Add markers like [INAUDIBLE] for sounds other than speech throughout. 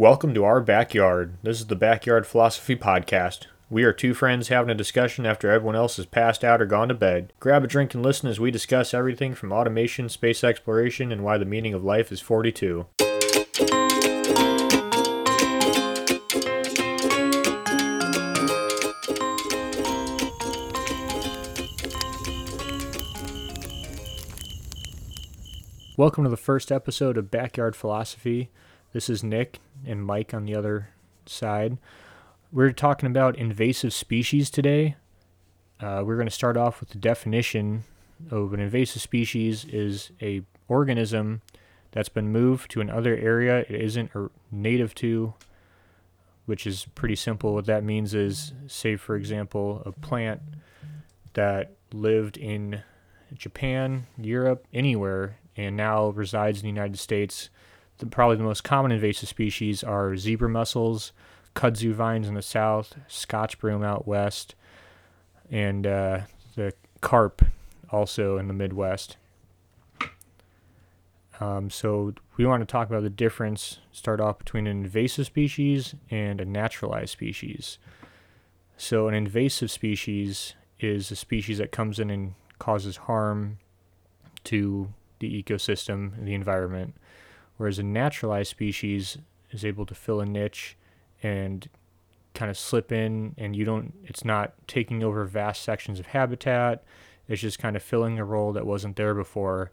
Welcome to our backyard. This is the Backyard Philosophy Podcast. We are two friends having a discussion after everyone else has passed out or gone to bed. Grab a drink and listen as we discuss everything from automation, space exploration, and why the meaning of life is 42. Welcome to the first episode of Backyard Philosophy. This is Nick and Mike on the other side. We're talking about invasive species today. Uh, we're going to start off with the definition of an invasive species is a organism that's been moved to another area it isn't native to, which is pretty simple. What that means is, say for example, a plant that lived in Japan, Europe, anywhere, and now resides in the United States the, probably the most common invasive species are zebra mussels, kudzu vines in the south, scotch broom out west, and uh, the carp also in the Midwest. Um, so we want to talk about the difference, start off between an invasive species and a naturalized species. So an invasive species is a species that comes in and causes harm to the ecosystem the environment whereas a naturalized species is able to fill a niche and kind of slip in and you don't it's not taking over vast sections of habitat. It's just kind of filling a role that wasn't there before.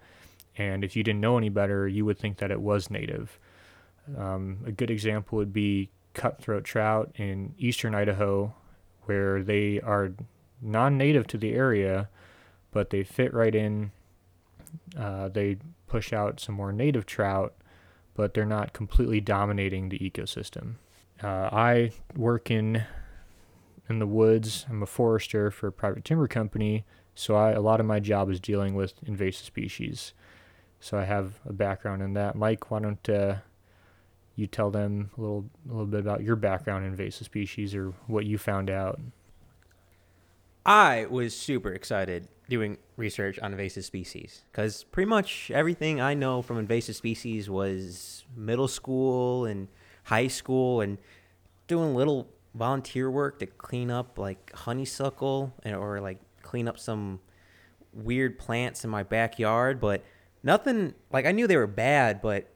And if you didn't know any better you would think that it was native. Um, a good example would be cutthroat trout in eastern idaho where they are non-native to the area but they fit right in. Uh, they push out some more native trout but they're not completely dominating the ecosystem. Uh, I work in in the woods. I'm a forester for a private timber company, so I, a lot of my job is dealing with invasive species. So I have a background in that. Mike, why don't uh, you tell them a little a little bit about your background in invasive species or what you found out? I was super excited doing research on invasive species because pretty much everything I know from invasive species was middle school and high school and doing little volunteer work to clean up like honeysuckle and, or like clean up some weird plants in my backyard but nothing like I knew they were bad but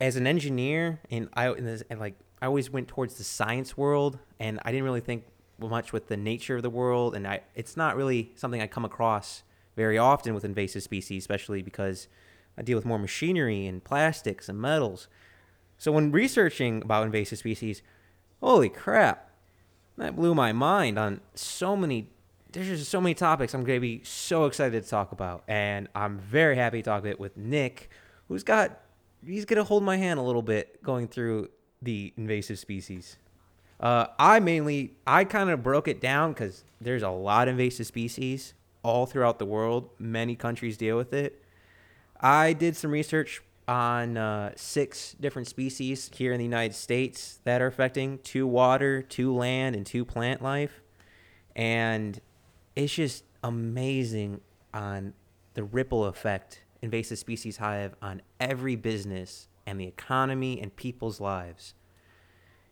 as an engineer and I and like I always went towards the science world and I didn't really think much with the nature of the world, and I it's not really something I come across very often with invasive species, especially because I deal with more machinery and plastics and metals. So when researching about invasive species, holy crap, that blew my mind on so many. There's just so many topics I'm going to be so excited to talk about, and I'm very happy to talk it with Nick, who's got he's going to hold my hand a little bit going through the invasive species. Uh, I mainly, I kind of broke it down because there's a lot of invasive species all throughout the world. Many countries deal with it. I did some research on uh, six different species here in the United States that are affecting two water, two land, and two plant life. And it's just amazing on the ripple effect invasive species have on every business and the economy and people's lives.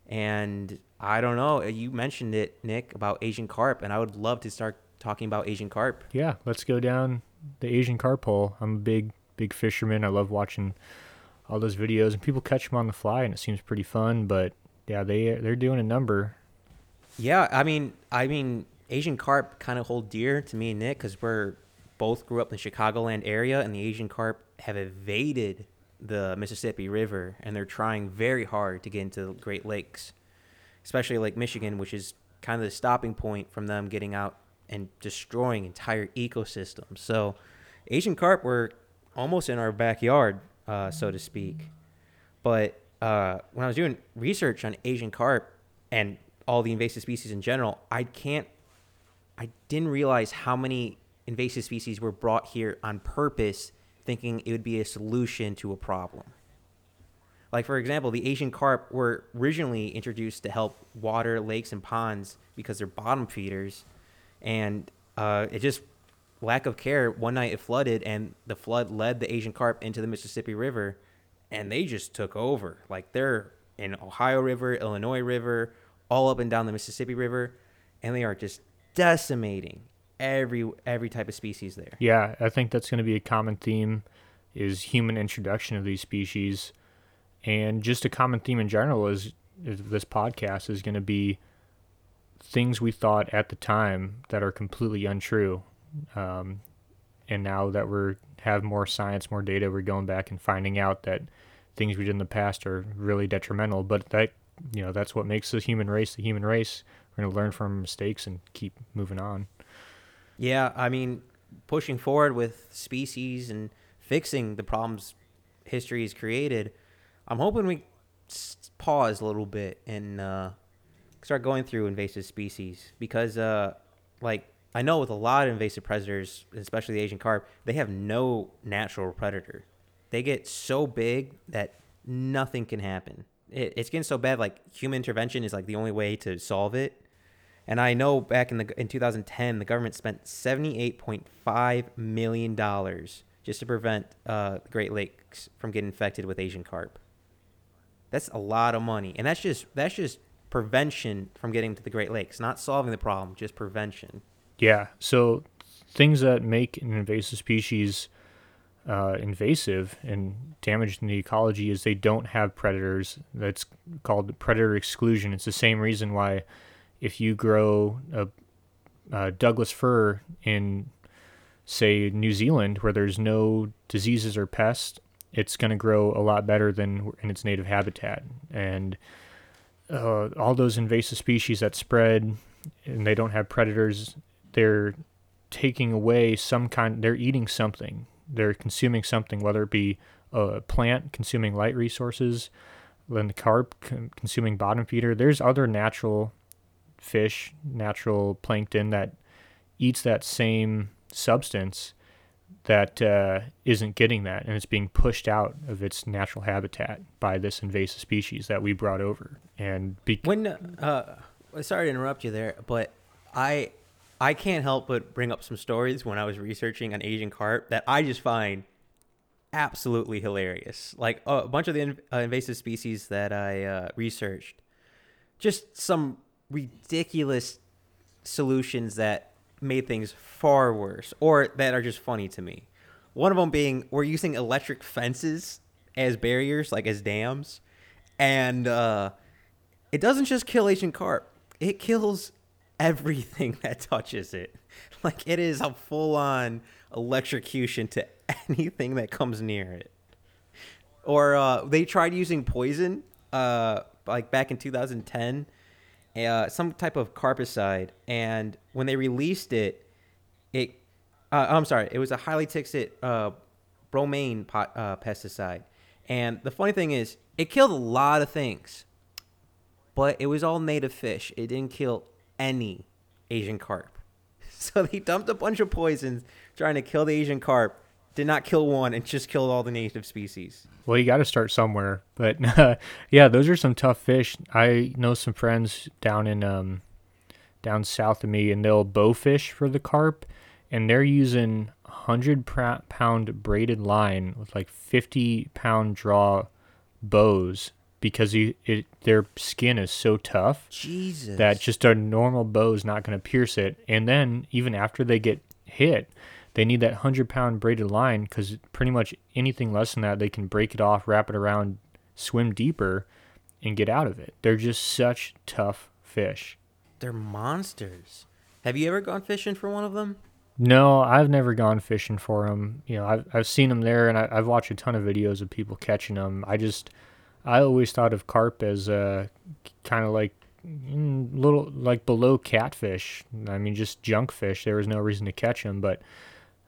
And I don't know. Uh, you mentioned it, Nick, about Asian carp, and I would love to start talking about Asian carp. Yeah, let's go down the Asian carp hole. I'm a big, big fisherman. I love watching all those videos, and people catch them on the fly, and it seems pretty fun. But yeah, they they're doing a number. Yeah, I mean, I mean, Asian carp kind of hold dear to me and Nick because we're both grew up in the Chicagoland area, and the Asian carp have evaded the Mississippi River, and they're trying very hard to get into the Great Lakes, especially Lake Michigan, which is kind of the stopping point from them getting out and destroying entire ecosystems. So, Asian carp were almost in our backyard, uh, so to speak. But uh, when I was doing research on Asian carp and all the invasive species in general, I can't, I didn't realize how many invasive species were brought here on purpose thinking it would be a solution to a problem. Like, for example, the Asian carp were originally introduced to help water lakes and ponds because they're bottom feeders. And uh, it just, lack of care, one night it flooded, and the flood led the Asian carp into the Mississippi River, and they just took over. Like, they're in Ohio River, Illinois River, all up and down the Mississippi River, and they are just decimating every every type of species there. Yeah, I think that's going to be a common theme is human introduction of these species, and just a common theme in general is, is this podcast is going to be things we thought at the time that are completely untrue, um, and now that we're have more science, more data, we're going back and finding out that things we did in the past are really detrimental. But that you know that's what makes the human race the human race. We're going to learn from mistakes and keep moving on. Yeah, I mean, pushing forward with species and fixing the problems history has created, I'm hoping we pause a little bit and uh, start going through invasive species because, uh, like, I know with a lot of invasive predators, especially the Asian carp, they have no natural predator. They get so big that nothing can happen. It, it's getting so bad, like, human intervention is, like, the only way to solve it and I know back in the in 2010, the government spent 78.5 million dollars just to prevent uh, the Great Lakes from getting infected with Asian carp. That's a lot of money, and that's just that's just prevention from getting to the Great Lakes, not solving the problem, just prevention. Yeah. So things that make an invasive species uh, invasive and damaging the ecology is they don't have predators. That's called predator exclusion. It's the same reason why if you grow a, a Douglas fir in, say, New Zealand, where there's no diseases or pests, it's going to grow a lot better than in its native habitat. And uh, all those invasive species that spread and they don't have predators, they're taking away some kind, they're eating something. They're consuming something, whether it be a plant consuming light resources, then the carp consuming bottom feeder. There's other natural fish, natural plankton that eats that same substance that uh, not getting that, and it's being pushed out of its natural habitat by this invasive species that we brought over. And be- when, uh, sorry to interrupt you there, but I, I can't help but bring up some stories when I was researching on Asian carp that I just find absolutely hilarious. Like uh, a bunch of the uh, invasive species that I uh, researched, just some ridiculous solutions that made things far worse or that are just funny to me. One of them being we're using electric fences as barriers, like as dams, and uh, it doesn't just kill Asian carp; it kills everything [LAUGHS] that touches it. Like it is a full-on electrocution to [LAUGHS] anything that comes near it. Or uh, they tried using poison, uh, like back in 2010 uh, some type of carpicide, and when they released it, it uh, I'm sorry, it was a highly toxic uh, bromine pot, uh, pesticide. And the funny thing is, it killed a lot of things, but it was all native fish. It didn't kill any Asian carp. [LAUGHS] So they dumped a bunch of poisons trying to kill the Asian carp, did not kill one, and just killed all the native species. Well, you got to start somewhere. But [LAUGHS] uh, yeah, those are some tough fish. I know some friends down in um, down south of me, and they'll bow fish for the carp, and they're using hundred pound braided line with like fifty pound draw bows because you, it, their skin is so tough Jesus. that just a normal bow is not going to pierce it. And then even after they get hit, they need that 100 pound braided line because pretty much anything less than that, they can break it off, wrap it around, swim deeper, and get out of it. They're just such tough fish. They're monsters. Have you ever gone fishing for one of them? No, I've never gone fishing for them. You know, I've, I've seen them there and I, have watched a ton of videos of people catching them. I just, I always thought of carp as uh, kind of like mm, little, like below catfish. I mean, just junk fish. There was no reason to catch them, but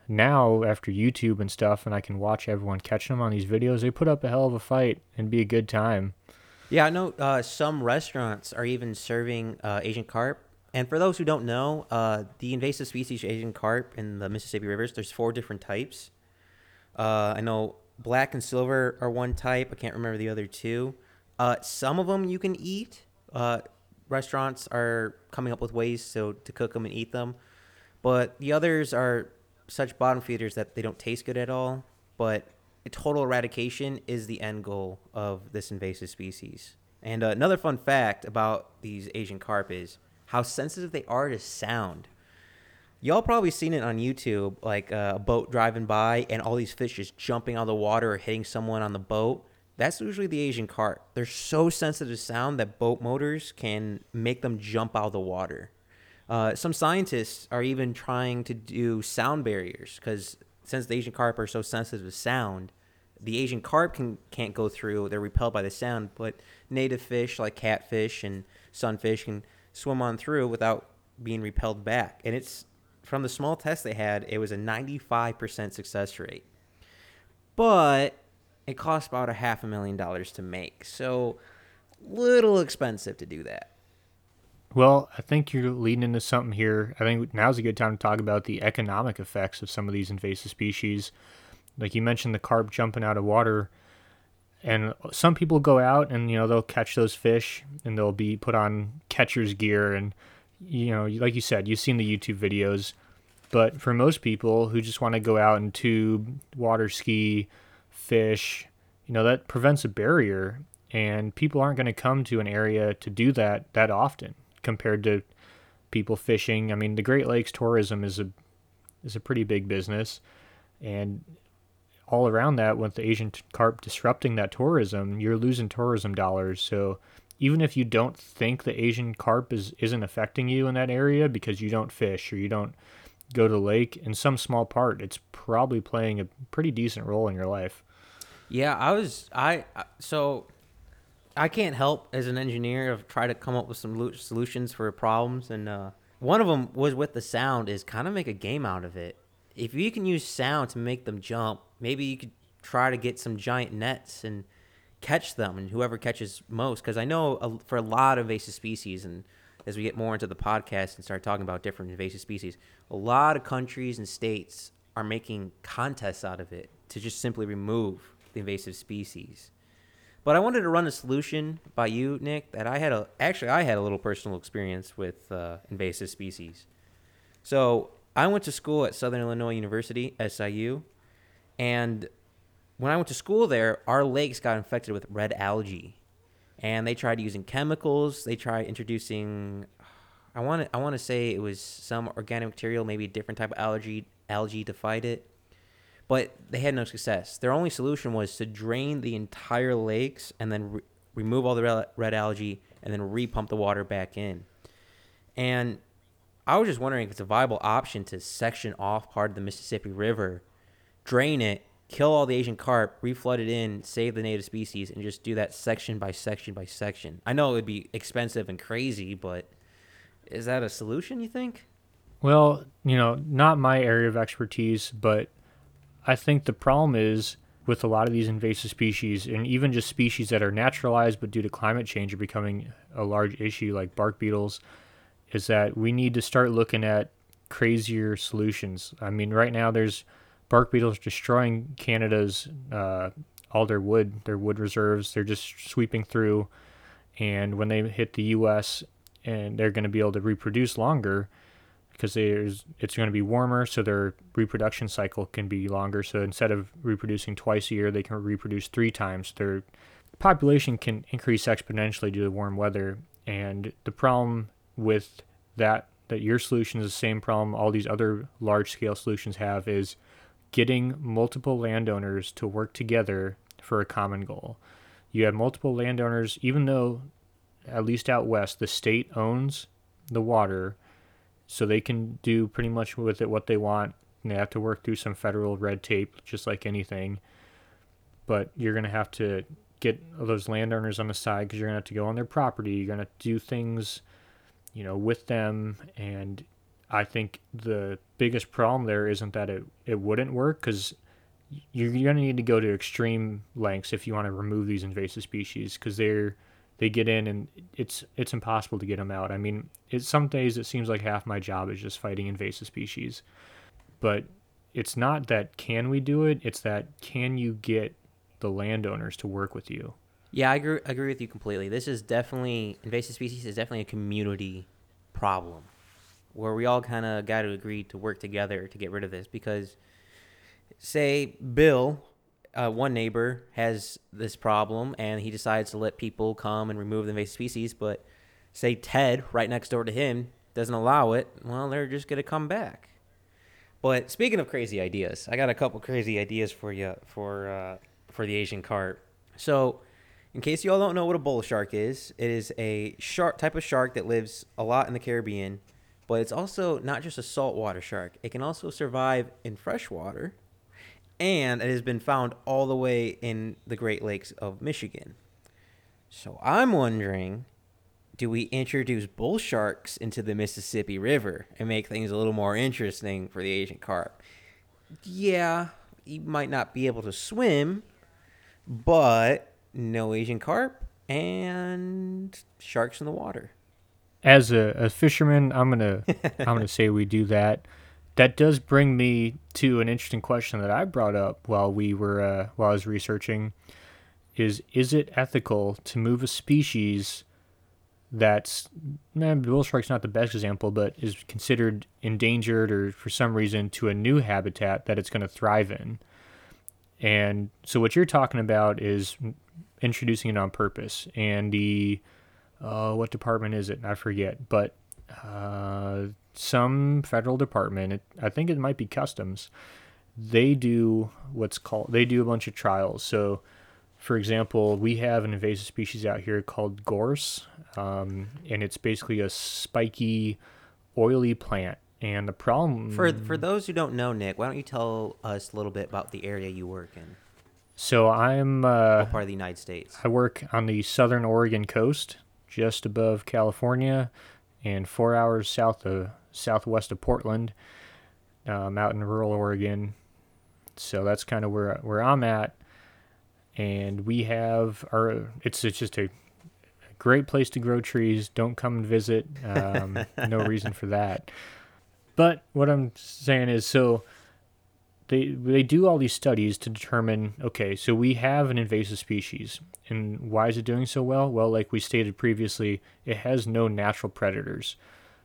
now after YouTube and stuff, and I can watch everyone catching them on these videos, they put up a hell of a fight and be a good time. Yeah, I know uh, some restaurants are even serving uh, Asian carp. And for those who don't know, uh, the invasive species Asian carp in the Mississippi rivers, there's four different types. Uh, I know black and silver are one type. I can't remember the other two. Uh, some of them you can eat. Uh, restaurants are coming up with ways so to cook them and eat them, but the others are such bottom feeders that they don't taste good at all. But total eradication is the end goal of this invasive species. And uh, another fun fact about these Asian carp is how sensitive they are to sound. Y'all probably seen it on YouTube, like uh, a boat driving by and all these fish just jumping out of the water or hitting someone on the boat. That's usually the Asian carp. They're so sensitive to sound that boat motors can make them jump out of the water. Uh, some scientists are even trying to do sound barriers because since the Asian carp are so sensitive to sound, the Asian carp can can't go through. They're repelled by the sound, but native fish like catfish and sunfish can swim on through without being repelled back. And it's from the small test they had, it was a 95% success rate. But it cost about a half a million dollars to make. So little expensive to do that. Well, I think you're leading into something here. I think now's a good time to talk about the economic effects of some of these invasive species. Like you mentioned, the carp jumping out of water, and some people go out and you know they'll catch those fish and they'll be put on catcher's gear and you know like you said you've seen the YouTube videos, but for most people who just want to go out and tube, water ski, fish, you know that prevents a barrier, and people aren't going to come to an area to do that that often compared to people fishing. I mean, the Great Lakes tourism is a is a pretty big business, and all around that, with the Asian carp disrupting that tourism, you're losing tourism dollars. So even if you don't think the Asian carp is isn't affecting you in that area because you don't fish or you don't go to the lake, in some small part, it's probably playing a pretty decent role in your life. Yeah, I was I so I can't help as an engineer of try to come up with some solutions for problems, and uh, one of them was with the sound is kind of make a game out of it. If you can use sound to make them jump, maybe you could try to get some giant nets and catch them, and whoever catches most. Because I know a, for a lot of invasive species, and as we get more into the podcast and start talking about different invasive species, a lot of countries and states are making contests out of it to just simply remove the invasive species. But I wanted to run a solution by you, Nick, that I had a actually I had a little personal experience with uh, invasive species. So I went to school at Southern Illinois University, SIU, and when I went to school there, our lakes got infected with red algae, and they tried using chemicals. They tried introducing, I want to I want to say it was some organic material, maybe a different type of algae algae to fight it, but they had no success. Their only solution was to drain the entire lakes and then re- remove all the red algae and then repump the water back in. And I was just wondering if it's a viable option to section off part of the Mississippi River drain it, kill all the Asian carp, reflood it in, save the native species, and just do that section by section by section. I know it would be expensive and crazy, but is that a solution, you think? Well, you know, not my area of expertise, but I think the problem is with a lot of these invasive species, and even just species that are naturalized but due to climate change are becoming a large issue, like bark beetles, is that we need to start looking at crazier solutions. I mean, right now there's bark beetles destroying Canada's uh, wood, their wood reserves. They're just sweeping through, and when they hit the U.S. and they're going to be able to reproduce longer because there's it's going to be warmer, so their reproduction cycle can be longer. So instead of reproducing twice a year, they can reproduce three times. Their population can increase exponentially due to warm weather, and the problem with that that your solution is the same problem all these other large scale solutions have is getting multiple landowners to work together for a common goal. You have multiple landowners, even though, at least out west, the state owns the water, so they can do pretty much with it what they want. And they have to work through some federal red tape, just like anything. But you're going to have to get those landowners on the side because you're going to have to go on their property. You're going to do things, you know, with them and I think the biggest problem there isn't that it, it wouldn't work because you're, you're going to need to go to extreme lengths if you want to remove these invasive species because they're they get in and it's it's impossible to get them out. I mean, it, some days it seems like half my job is just fighting invasive species, but it's not that can we do it. It's that can you get the landowners to work with you. Yeah, I agree, agree with you completely. This is definitely invasive species is definitely a community problem where we all kind of got to agree to work together to get rid of this because say bill uh, one neighbor has this problem and he decides to let people come and remove the invasive species, but say Ted, right next door to him, doesn't allow it, well, they're just going to come back. But speaking of crazy ideas, I got a couple crazy ideas for you for uh, for the Asian carp. So, in case you all don't know what a bull shark is, it is a shark type of shark that lives a lot in the Caribbean, but it's also not just a saltwater shark. It can also survive in freshwater, and it has been found all the way in the Great Lakes of Michigan. So I'm wondering do we introduce bull sharks into the Mississippi River and make things a little more interesting for the Asian carp? Yeah, you might not be able to swim, but no Asian carp and sharks in the water. As a, a fisherman, I'm gonna [LAUGHS] I'm gonna say we do that. That does bring me to an interesting question that I brought up while we were uh, while I was researching. Is is it ethical to move a species that's eh, bull shark's not the best example, but is considered endangered or for some reason to a new habitat that it's going to thrive in? And so what you're talking about is introducing it on purpose. And the uh, what department is it? I forget, but uh, some federal department. It, I think it might be customs. They do what's called. They do a bunch of trials. So, for example, we have an invasive species out here called gorse, um, and it's basically a spiky, oily plant. And the problem For for those who don't know, Nick, why don't you tell us a little bit about the area you work in? So I'm uh, part of the United States? I work on the southern Oregon coast, just above California, and four hours south of southwest of Portland. Um, out in rural Oregon, so that's kind of where where I'm at. And we have our it's it's just a great place to grow trees. Don't come and visit. Um, no reason for that. [LAUGHS] But what I'm saying is, so they they do all these studies to determine okay so we have an invasive species and why is it doing so well? Well like we stated previously it has no natural predators.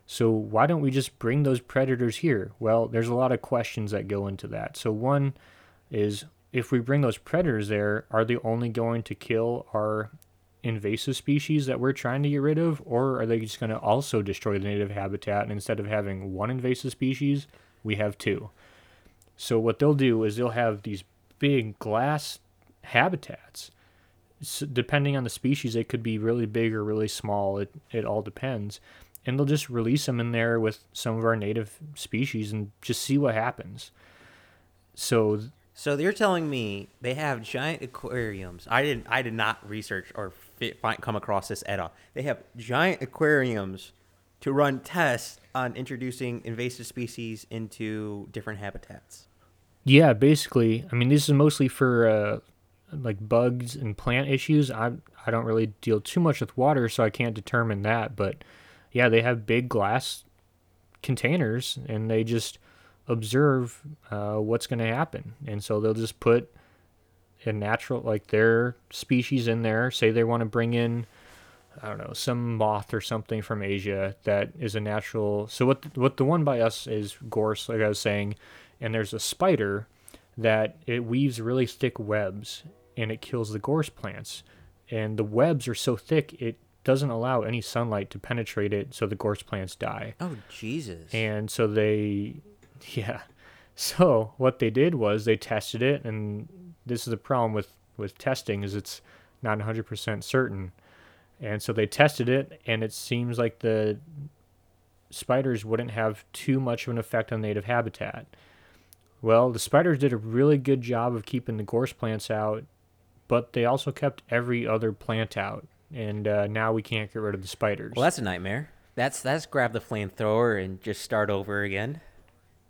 So why don't we just bring those predators here? Well there's a lot of questions that go into that. So one is if we bring those predators there are they only going to kill our invasive species that we're trying to get rid of or are they just going to also destroy the native habitat? And instead of having one invasive species we have two so what they'll do is they'll have these big glass habitats. So depending on the species, it could be really big or really small. It it all depends. And they'll just release them in there with some of our native species and just see what happens. So So you're telling me they have giant aquariums? I didn't. I did not research or fit, find, come across this at all. They have giant aquariums to run tests on introducing invasive species into different habitats. Yeah, basically, I mean, this is mostly for uh, like bugs and plant issues. I I don't really deal too much with water, so I can't determine that. But yeah, they have big glass containers, and they just observe uh, what's going to happen, and so they'll just put a natural like their species in there. Say they want to bring in. I don't know some moth or something from Asia that is a natural. So what what the one by us is gorse, like I was saying, and there's a spider that it weaves really thick webs and it kills the gorse plants. And the webs are so thick it doesn't allow any sunlight to penetrate it, so the gorse plants die. Oh Jesus! And so they, [LAUGHS] yeah. So what they did was they tested it, and this is the problem with with testing is it's not 100% certain. And so they tested it, and it seems like the spiders wouldn't have too much of an effect on native habitat. Well, the spiders did a really good job of keeping the gorse plants out, but they also kept every other plant out. And uh, now we can't get rid of the spiders. well, that's a nightmare. That's that's grab the flamethrower and just start over again.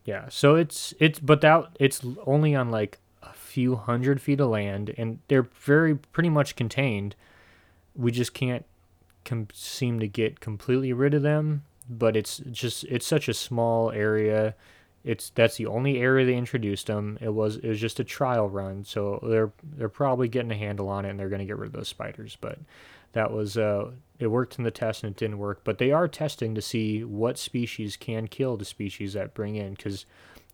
Yeah, so it's it's but that it's only on like a few hundred feet of land, and they're very pretty much contained. We just can't com- seem to get completely rid of them, but it's just it's such a small area. It's that's the only area they introduced them. It was it was just a trial run, so they're they're probably getting a handle on it, and they're going to get rid of those spiders. But that was uh, it worked in the test and it didn't work. But they are testing to see what species can kill the species that bring in because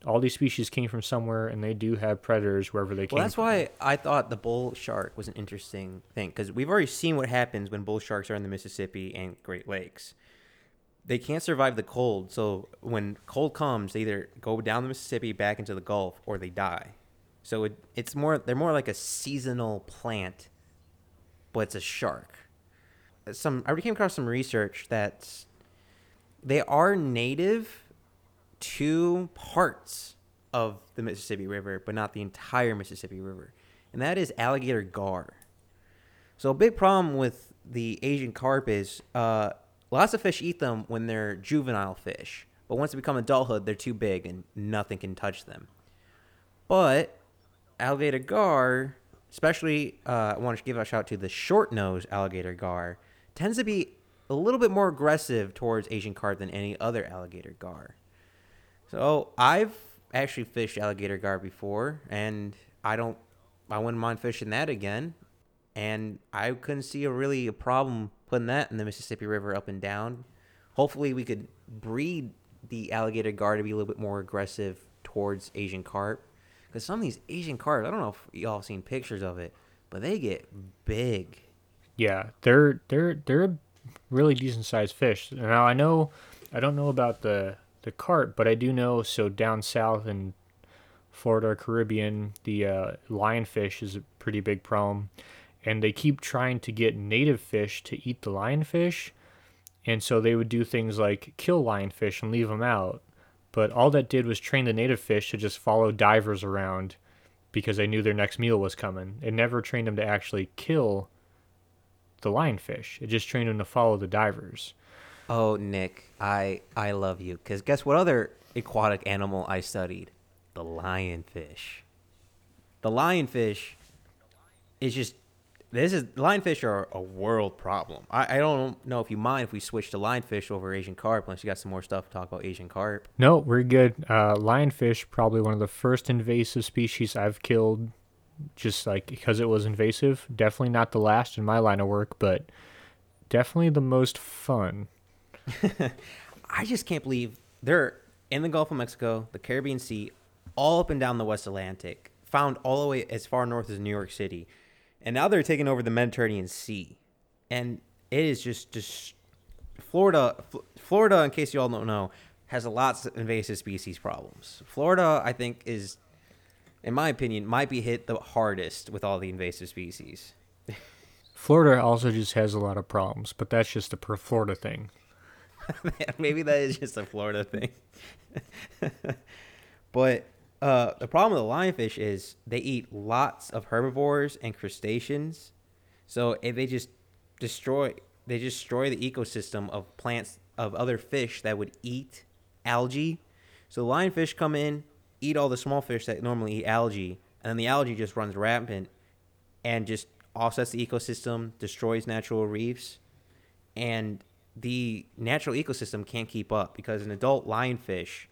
all these species came from somewhere, and they do have predators wherever they came. Well, that's from. why I thought the bull shark was an interesting thing because we've already seen what happens when bull sharks are in the Mississippi and Great Lakes. They can't survive the cold, so when cold comes, they either go down the Mississippi back into the Gulf or they die. So it, it's more they're more like a seasonal plant, but it's a shark. Some I came across some research that they are native to parts of the Mississippi River, but not the entire Mississippi River, and that is alligator gar. So a big problem with the Asian carp is uh, lots of fish eat them when they're juvenile fish, but once they become adulthood, they're too big and nothing can touch them. But alligator gar, especially uh, I want to give a shout out to the short nose alligator gar, tends to be a little bit more aggressive towards Asian carp than any other alligator gar. So I've actually fished alligator gar before, and I don't, I wouldn't mind fishing that again. And I couldn't see a really a problem putting that in the Mississippi River up and down. Hopefully, we could breed the alligator gar to be a little bit more aggressive towards Asian carp. Because some of these Asian carp, I don't know if y'all have seen pictures of it, but they get big. Yeah, they're they're they're a really decent sized fish. Now I know I don't know about the the carp, but I do know so down south in Florida Caribbean, the uh, lionfish is a pretty big problem, and they keep trying to get native fish to eat the lionfish, and so they would do things like kill lionfish and leave them out, but all that did was train the native fish to just follow divers around because they knew their next meal was coming. It never trained them to actually kill the lionfish. It just trained them to follow the divers. Oh, Nick, I I love you. Cause guess what other aquatic animal I studied? The lionfish. The lionfish is just this is lionfish are a world problem. I, I don't know if you mind if we switch to lionfish over Asian carp, unless you got some more stuff to talk about Asian carp. No, we're good. Uh, lionfish, probably one of the first invasive species I've killed, just like because it was invasive. Definitely not the last in my line of work, but definitely the most fun. [LAUGHS] I just can't believe they're in the Gulf of Mexico, the Caribbean Sea, all up and down the West Atlantic, found all the way as far north as New York City, and now they're taking over the Mediterranean Sea, and it is just just Florida. Florida, in case you all don't know, has a lots of invasive species problems. Florida, I think, is, in my opinion, might be hit the hardest with all the invasive species. [LAUGHS] Florida also just has a lot of problems, but that's just a per Florida thing. [LAUGHS] Maybe that is just a Florida thing. [LAUGHS] but uh, the problem with the lionfish is they eat lots of herbivores and crustaceans. So if they just destroy, they destroy the ecosystem of plants of other fish that would eat algae. So lionfish come in, eat all the small fish that normally eat algae, and then the algae just runs rampant and just offsets the ecosystem, destroys natural reefs, and the natural ecosystem can't keep up because an adult lionfish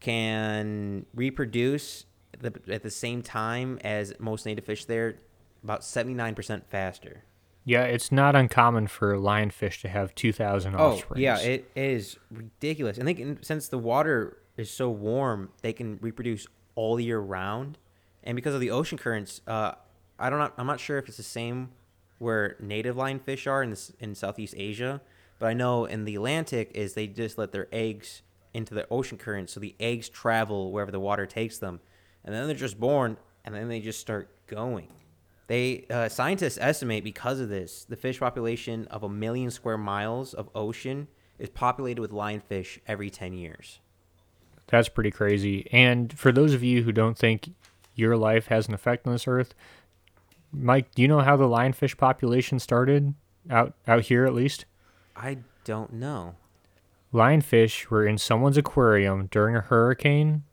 can reproduce the, at the same time as most native fish there about 79% faster. Yeah, it's not uncommon for lionfish to have 2,000 offspring. Oh, yeah, it, is ridiculous. And they can, since the water is so warm, they can reproduce all year round. And because of the ocean currents, uh, I don't know, I'm not sure if it's the same where native lionfish are in this, in Southeast Asia, but I know in the Atlantic is they just let their eggs into the ocean current, so the eggs travel wherever the water takes them, and then they're just born, and then they just start going. They uh, scientists estimate because of this, the fish population of a million square miles of ocean is populated with lionfish every ten years. That's pretty crazy. And for those of you who don't think your life has an effect on this earth, Mike, do you know how the lionfish population started out out here at least? I don't know. Lionfish were in someone's aquarium during a hurricane,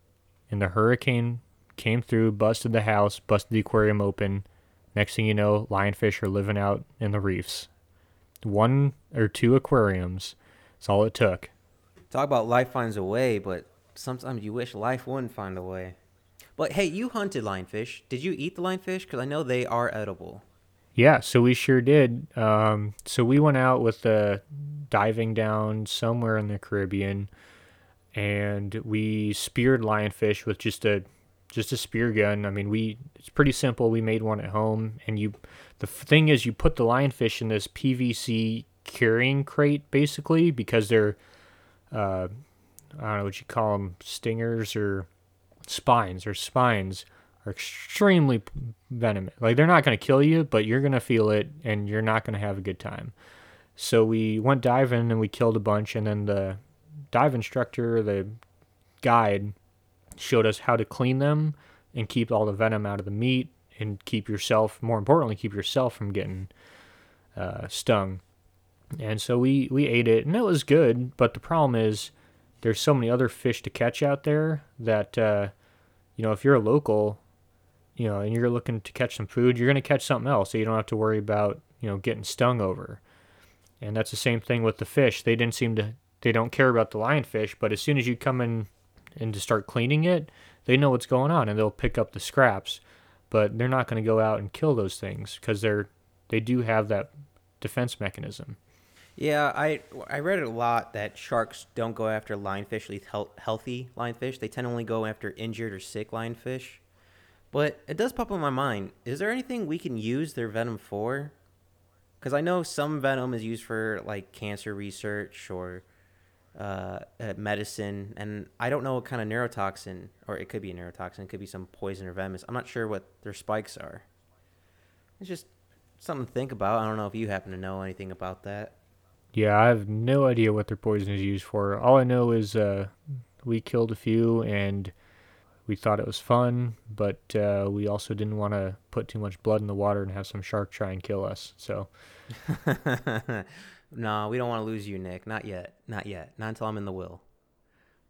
and the hurricane came through, busted the house, busted the aquarium open. Next thing you know, lionfish are living out in the reefs. One or two aquariums. That's all it took. Talk about life finds a way, but sometimes you wish life wouldn't find a way. But hey, you hunted lionfish. Did you eat the lionfish? Because I know they are edible. Yeah, so we sure did. Um, so we went out with the diving down somewhere in the Caribbean, and we speared lionfish with just a just a spear gun. I mean, we it's pretty simple. We made one at home, and you the thing is, you put the lionfish in this PVC carrying crate basically because they're uh, I don't know what you call them, stingers or spines or spines are extremely venomous. Like they're not going to kill you, but you're going to feel it and you're not going to have a good time. So we went diving and we killed a bunch and then the dive instructor, the guide showed us how to clean them and keep all the venom out of the meat and keep yourself, more importantly, keep yourself from getting uh, stung. And so we we ate it and it was good, but the problem is there's so many other fish to catch out there that uh, you know if you're a local you know and you're looking to catch some food you're going to catch something else so you don't have to worry about you know getting stung over and that's the same thing with the fish they didn't seem to they don't care about the lionfish but as soon as you come in and to start cleaning it they know what's going on and they'll pick up the scraps but they're not going to go out and kill those things because they're they do have that defense mechanism Yeah, I I read a lot that sharks don't go after lionfish, at least health, healthy lionfish. They tend to only go after injured or sick lionfish. But it does pop in my mind: is there anything we can use their venom for? Because I know some venom is used for like cancer research or uh, uh, medicine, and I don't know what kind of neurotoxin, or it could be a neurotoxin, it could be some poison or venomous. I'm not sure what their spikes are. It's just something to think about. I don't know if you happen to know anything about that. Yeah, I have no idea what their poison is used for. All I know is uh, we killed a few and we thought it was fun, but uh, we also didn't want to put too much blood in the water and have some shark try and kill us. So, [LAUGHS] no, we don't want to lose you, Nick. Not yet. Not yet. Not until I'm in the will.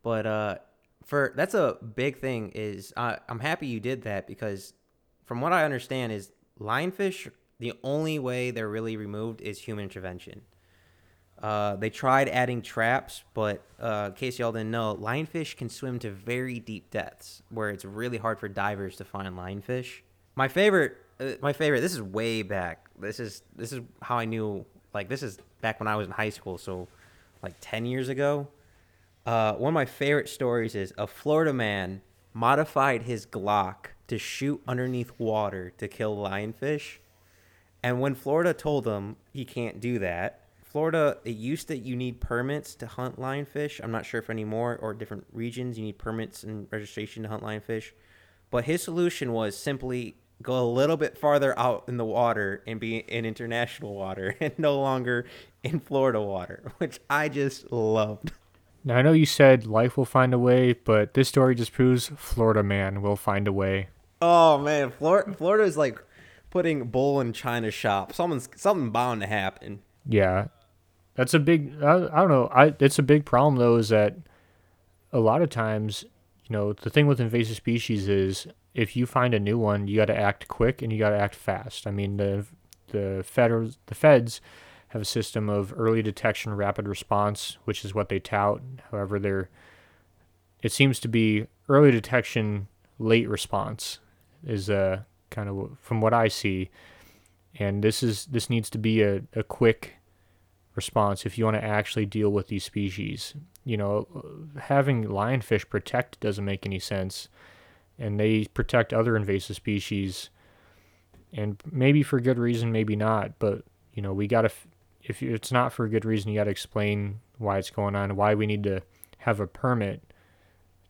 But uh, for that's a big thing. Is uh, I'm happy you did that because, from what I understand, is lionfish the only way they're really removed is human intervention. Uh, they tried adding traps, but uh, in case y'all didn't know, lionfish can swim to very deep depths where it's really hard for divers to find lionfish. My favorite, uh, my favorite. This is way back. This is this is how I knew. Like this is back when I was in high school, so like ten years ago. Uh, one of my favorite stories is a Florida man modified his Glock to shoot underneath water to kill lionfish. And when Florida told him he can't do that, Florida, it used that you need permits to hunt lionfish. I'm not sure if anymore or different regions you need permits and registration to hunt lionfish. But his solution was simply go a little bit farther out in the water and be in international water [LAUGHS] and no longer in Florida water, [LAUGHS] which I just loved. now I know you said life will find a way, but this story just proves Florida man will find a way. Oh man, Florida, Florida is like putting bull in China shop. Someone's something bound to happen. Yeah, that's a big. I, I don't know. I it's a big problem though. Is that a lot of times, you know, the thing with invasive species is if you find a new one, you got to act quick and you got to act fast. I mean, the the federal the feds have a system of early detection, rapid response, which is what they tout. However, they're it seems to be early detection, late response is uh kind of from what I see, and this is this needs to be a, a quick response if you want to actually deal with these species. You know, having lionfish protect doesn't make any sense, and they protect other invasive species, and maybe for good reason, maybe not. But you know, we gotta if it's not for a good reason, you gotta explain why it's going on, why we need to have a permit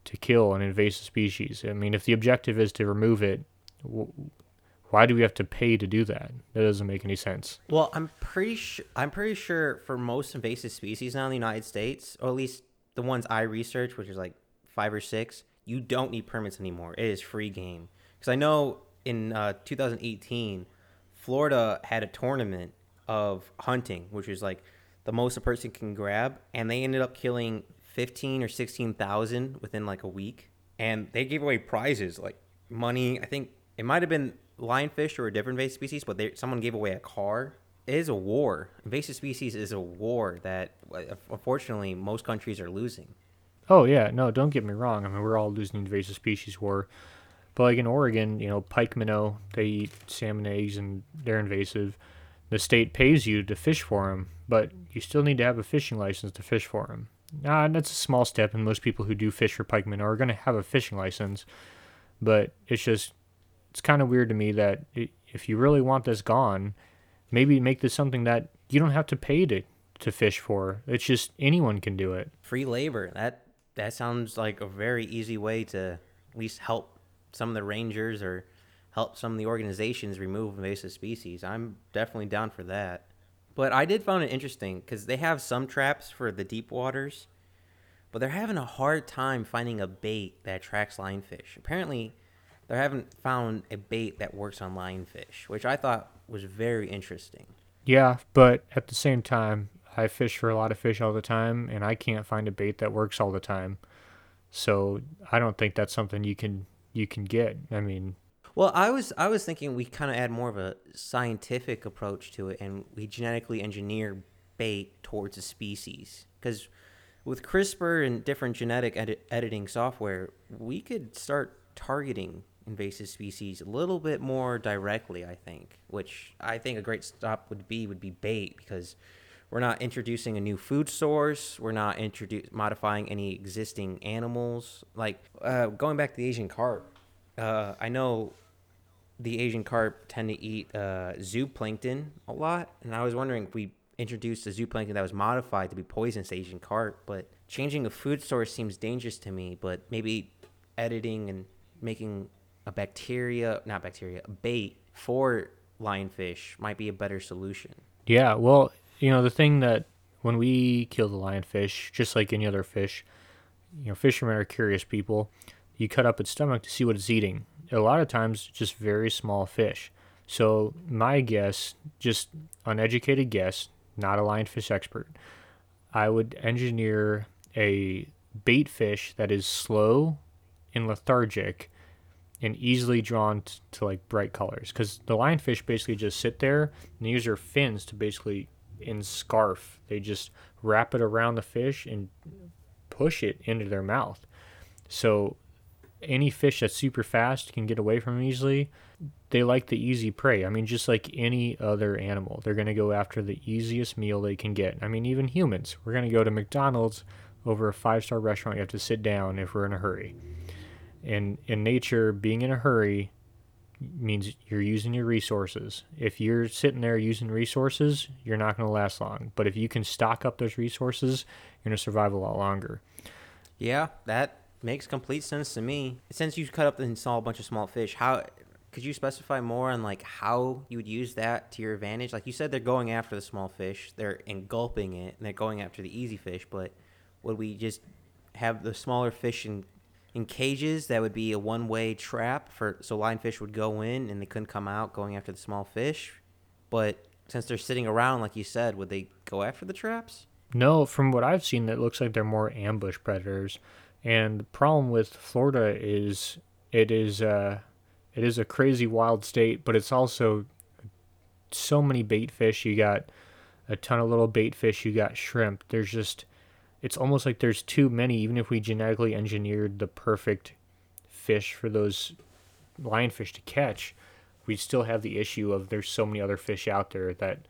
to kill an invasive species. I mean, if the objective is to remove it, why do we have to pay to do that? That doesn't make any sense. Well, I'm pretty sure I'm pretty sure for most invasive species now in the United States, or at least the ones I research, which is like five or six, you don't need permits anymore. It is free game. Because I know in uh, 2018, Florida had a tournament of hunting, which is like the most a person can grab, and they ended up killing 15 or 16,000 within like a week, and they gave away prizes like money. I think it might have been lionfish or a different invasive species, but they, someone gave away a car. It is a war. Invasive species is a war that, uh, unfortunately, most countries are losing. Oh yeah, no, don't get me wrong. I mean, we're all losing invasive species war, but like in Oregon, you know, pike minnow, they eat salmon eggs and they're invasive. The state pays you to fish for them, but you still need to have a fishing license to fish for them. uh, that's a small step, and most people who do fish for pike minnow are going to have a fishing license. But it's just, it's kind of weird to me that if you really want this gone, maybe make this something that you don't have to pay to to fish for. It's just anyone can do it. Free labor. That that sounds like a very easy way to at least help some of the rangers or help some of the organizations remove invasive species. I'm definitely down for that. But I did find it interesting because they have some traps for the deep waters, but they're having a hard time finding a bait that attracts lionfish. Apparently, they haven't found a bait that works on lionfish, which I thought was very interesting. Yeah, but at the same time, I fish for a lot of fish all the time, and I can't find a bait that works all the time. So I don't think that's something you can you can get. I mean, well, I was I was thinking we kind of add more of a scientific approach to it, and we genetically engineer bait towards a species. Because with CRISPR and different genetic edit- editing software, we could start targeting invasive species a little bit more directly. I think, which I think a great stop would be would be bait because we're not introducing a new food source. We're not introdu- modifying any existing animals. Like uh, going back to the Asian carp, uh, I know the Asian carp tend to eat uh, zooplankton a lot, and I was wondering if we introduced a zooplankton that was modified to be poisonous to Asian carp. But changing a food source seems dangerous to me. But maybe editing and making a bacteria, not bacteria, a bait for lionfish might be a better solution. Yeah, well, you know the thing that when we kill the lionfish, just like any other fish, you know, fishermen are curious people. You cut up its stomach to see what it's eating a lot of times just very small fish. So my guess, just uneducated guess, not a lionfish expert, I would engineer a bait fish that is slow and lethargic and easily drawn t- to like bright colors because the lionfish basically just sit there and use their fins to basically in scarf they just wrap it around the fish and push it into their mouth so any fish that's super fast can get away from easily. They like the easy prey. I mean, just like any other animal, they're going to go after the easiest meal they can get. I mean, even humans, we're going to go to McDonald's over a five star restaurant. You have to sit down if we're in a hurry. And in nature, being in a hurry means you're using your resources. If you're sitting there using resources, you're not going to last long. But if you can stock up those resources, you're going to survive a lot longer. Yeah, that makes complete sense to me. Since you cut up and saw a bunch of small fish, how could you specify more on like how you would use that to your advantage? Like you said, they're going after the small fish, they're engulfing it, and they're going after the easy fish. But would we just have the smaller fish in in cages? That would be a one way trap for so lionfish would go in and they couldn't come out, going after the small fish. But since they're sitting around, like you said, would they go after the traps? No, from what I've seen, it looks like they're more ambush predators. And the problem with Florida is it is uh, it is a crazy wild state, but it's also so many bait fish. You got a ton of little bait fish. You got shrimp. There's just it's almost like there's too many. Even if we genetically engineered the perfect fish for those lionfish to catch, we still have the issue of there's so many other fish out there that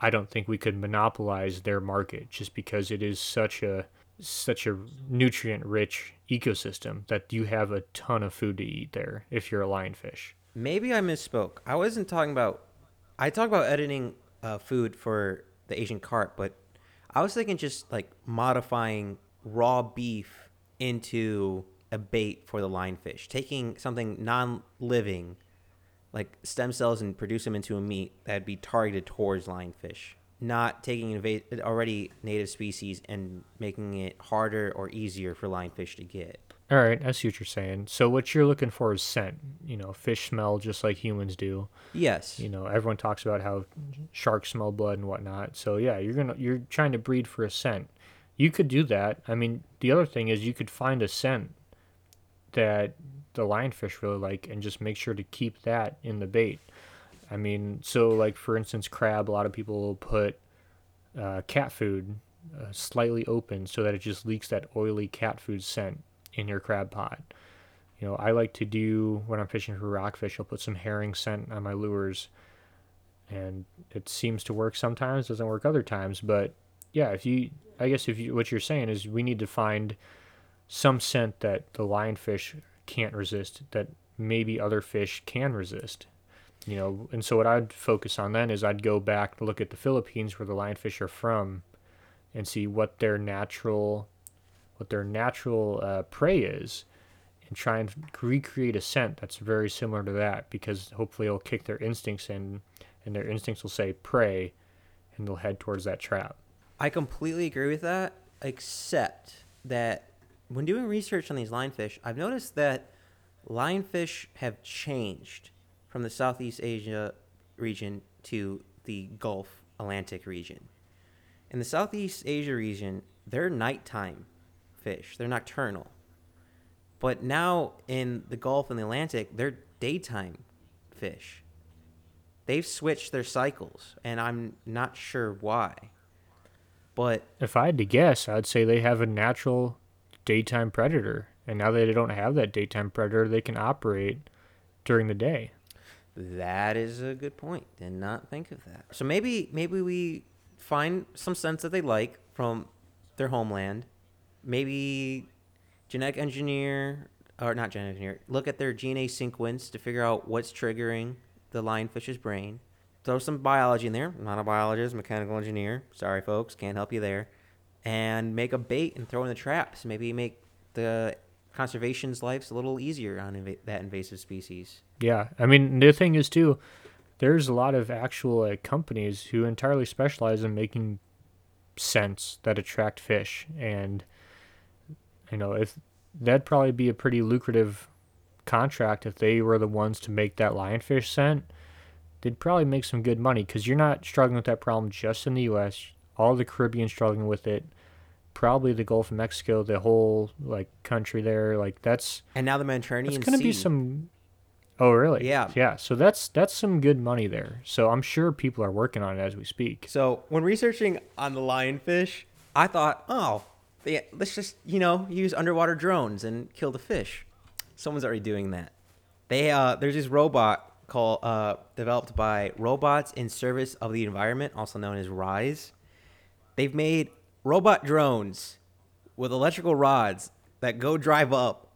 I don't think we could monopolize their market just because it is such a such a nutrient rich ecosystem that you have a ton of food to eat there if you're a lionfish. Maybe I misspoke. I wasn't talking about. I talked about editing uh, food for the Asian carp, but I was thinking just like modifying raw beef into a bait for the lionfish, taking something non-living, like stem cells, and produce them into a meat that'd be targeted towards lionfish not taking already native species and making it harder or easier for lionfish to get. All right, I see what you're saying. So what you're looking for is scent. You know, fish smell just like humans do. Yes. You know, everyone talks about how sharks smell blood and whatnot. So yeah, you're gonna you're trying to breed for a scent. You could do that. I mean, the other thing is you could find a scent that the lionfish really like and just make sure to keep that in the bait. I mean, so like for instance, crab. A lot of people will put uh, cat food uh, slightly open so that it just leaks that oily cat food scent in your crab pot. You know, I like to do when I'm fishing for rockfish. I'll put some herring scent on my lures, and it seems to work sometimes. Doesn't work other times, but yeah, if you I guess if you what you're saying is we need to find some scent that the lionfish can't resist that maybe other fish can resist. You know, and so what I'd focus on then is I'd go back to look at the Philippines where the lionfish are from and see what their natural what their natural uh, prey is and try and recreate a scent that's very similar to that because hopefully it'll kick their instincts in and their instincts will say prey and they'll head towards that trap. I completely agree with that, except that when doing research on these lionfish, I've noticed that lionfish have changed from the Southeast Asia region to the Gulf Atlantic region. In the Southeast Asia region, they're nighttime fish, they're nocturnal. But now in the Gulf and the Atlantic, they're daytime fish. They've switched their cycles, and I'm not sure why. But if I had to guess, I'd say they have a natural daytime predator. And now that they don't have that daytime predator, they can operate during the day. That is a good point. Did not think of that. So maybe maybe we find some sense that they like from their homeland. Maybe genetic engineer or not genetic engineer. Look at their DNA sequence to figure out what's triggering the lionfish's brain. Throw some biology in there. I'm not a biologist, mechanical engineer. Sorry, folks, can't help you there. And make a bait and throw in the traps. Maybe make the conservation's lives a little easier on inv- that invasive species. Yeah, I mean the thing is too, there's a lot of actual like, companies who entirely specialize in making scents that attract fish, and you know if that'd probably be a pretty lucrative contract if they were the ones to make that lionfish scent. They'd probably make some good money because you're not struggling with that problem just in the U.S. All the Caribbean struggling with it probably the Gulf of Mexico, the whole like country there. Like that's and now the Mediterranean. It's gonna sea. be some. Oh really? Yeah. Yeah. So that's that's some good money there. So I'm sure people are working on it as we speak. So when researching on the lionfish, I thought, oh, let's just you know use underwater drones and kill the fish. Someone's already doing that. They uh, there's this robot called uh, developed by Robots in Service of the Environment, also known as RISE. They've made robot drones with electrical rods that go drive up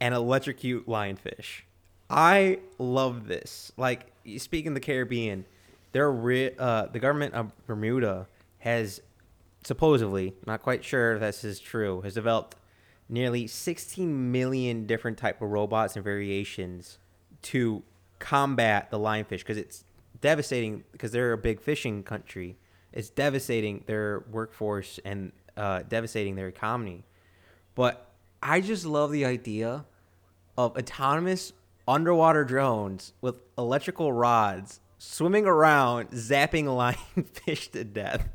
and electrocute lionfish. I love this. Like speaking the Caribbean, they're re- uh, the government of Bermuda has supposedly, not quite sure if this is true, has developed nearly 16 million different type of robots and variations to combat the lionfish because it's devastating because they're a big fishing country it's devastating their workforce and uh, devastating their economy. But I just love the idea of autonomous underwater drones with electrical rods swimming around, zapping [LAUGHS] lionfish to death.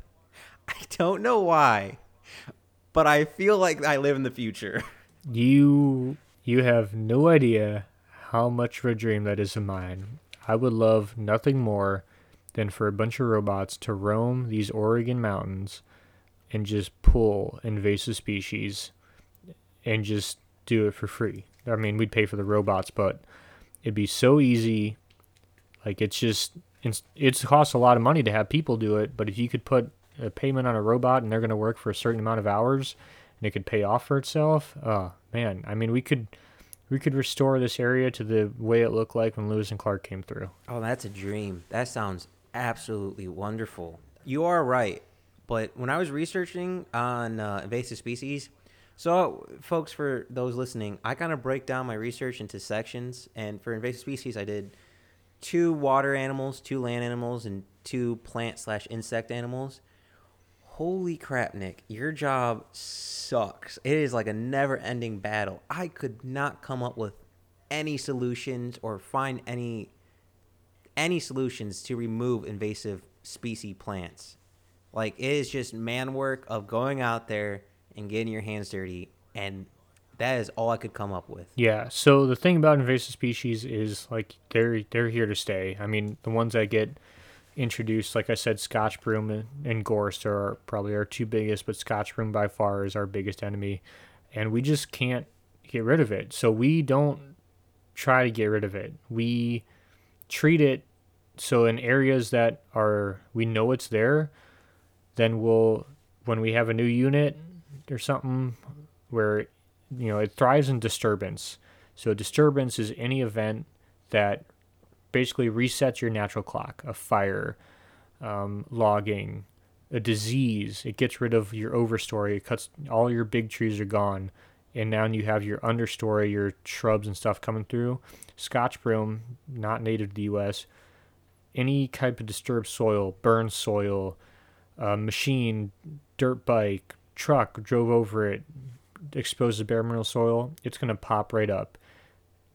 [LAUGHS] I don't know why, but I feel like I live in the future. [LAUGHS] You you have no idea how much of a dream that is of mine. I would love nothing more than for a bunch of robots to roam these Oregon mountains and just pull invasive species and just do it for free. I mean, we'd pay for the robots, but it'd be so easy. Like it's just it's it's costs a lot of money to have people do it, but if you could put a payment on a robot and they're going to work for a certain amount of hours and it could pay off for itself, oh man, I mean, we could we could restore this area to the way it looked like when Lewis and Clark came through. Oh, that's a dream. That sounds absolutely wonderful. You are right. But when I was researching on uh, invasive species, so folks, for those listening, I kind of break down my research into sections. And for invasive species, I did two water animals, two land animals, and two plant slash insect animals. Holy crap, Nick, your job sucks. It is like a never ending battle. I could not come up with any solutions or find any any solutions to remove invasive species plants. Like it is just man work of going out there and getting your hands dirty and that is all I could come up with. Yeah. So the thing about invasive species is like they're they're here to stay. I mean, the ones that get introduced, like I said, Scotch broom and, gorse are probably our two biggest, but Scotch broom by far is our biggest enemy, and we just can't get rid of it. So we don't try to get rid of it. We treat it so in areas that are we know it's there, then we'll when we have a new unit or something where you know it thrives in disturbance. So disturbance is any event that basically resets your natural clock. A fire, um, logging, a disease. It gets rid of your overstory. It cuts all your big trees are gone, and now you have your understory, your shrubs and stuff coming through. Scotch broom, not native to the U.S. Any type of disturbed soil, burned soil, uh, machine, dirt bike, truck drove over it, exposed to bare mineral soil, it's gonna pop right up.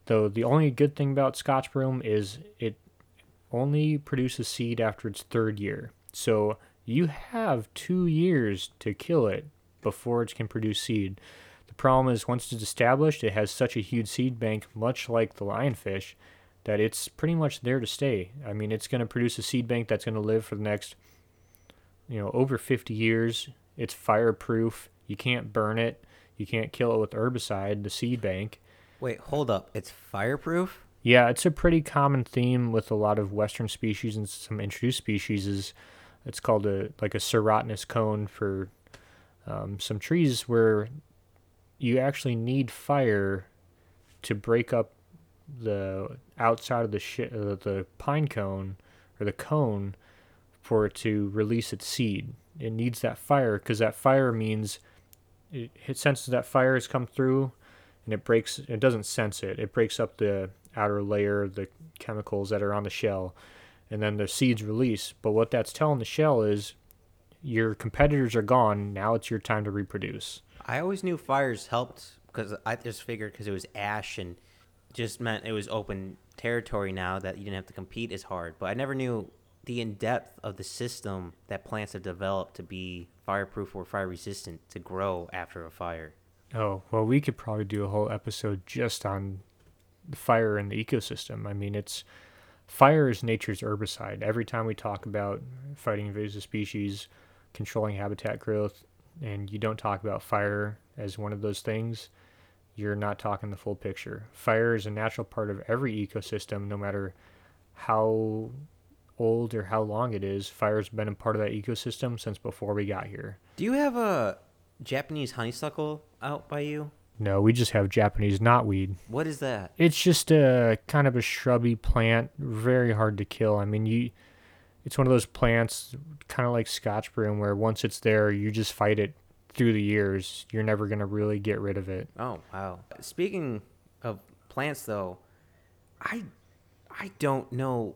Though the only good thing about Scotch broom is it only produces seed after its third year. So you have two years to kill it before it can produce seed. The problem is once it's established, it has such a huge seed bank, much like the lionfish, that it's pretty much there to stay. I mean, it's going to produce a seed bank that's going to live for the next, you know, over 50 years. It's fireproof. You can't burn it. You can't kill it with herbicide, the seed bank. Wait, hold up. It's fireproof? Yeah, it's a pretty common theme with a lot of western species and some introduced species is it's called a like a serotinous cone for um, some trees where you actually need fire to break up the outside of the sh- uh, the pine cone or the cone for it to release its seed. It needs that fire because that fire means it, it senses that fire has come through and it breaks it doesn't sense it. It breaks up the outer layer of the chemicals that are on the shell and then the seeds release. But what that's telling the shell is your competitors are gone. Now it's your time to reproduce. I always knew fires helped because I just figured because it was ash and just meant it was open territory now that you didn't have to compete as hard. But I never knew the in depth of the system that plants have developed to be fireproof or fire resistant to grow after a fire. Oh, well, we could probably do a whole episode just on the fire and the ecosystem. I mean, it's fire is nature's herbicide. Every time we talk about fighting invasive species, controlling habitat growth, and you don't talk about fire as one of those things, you're not talking the full picture. Fire is a natural part of every ecosystem, no matter how old or how long it is. Fire's been a part of that ecosystem since before we got here. Do you have a Japanese honeysuckle out by you? No, we just have Japanese knotweed. What is that? It's just a kind of a shrubby plant, very hard to kill. I mean, you it's one of those plants kind of like scotch broom where once it's there, you just fight it through the years. You're never going to really get rid of it. Oh, wow. Speaking of plants though, I I don't know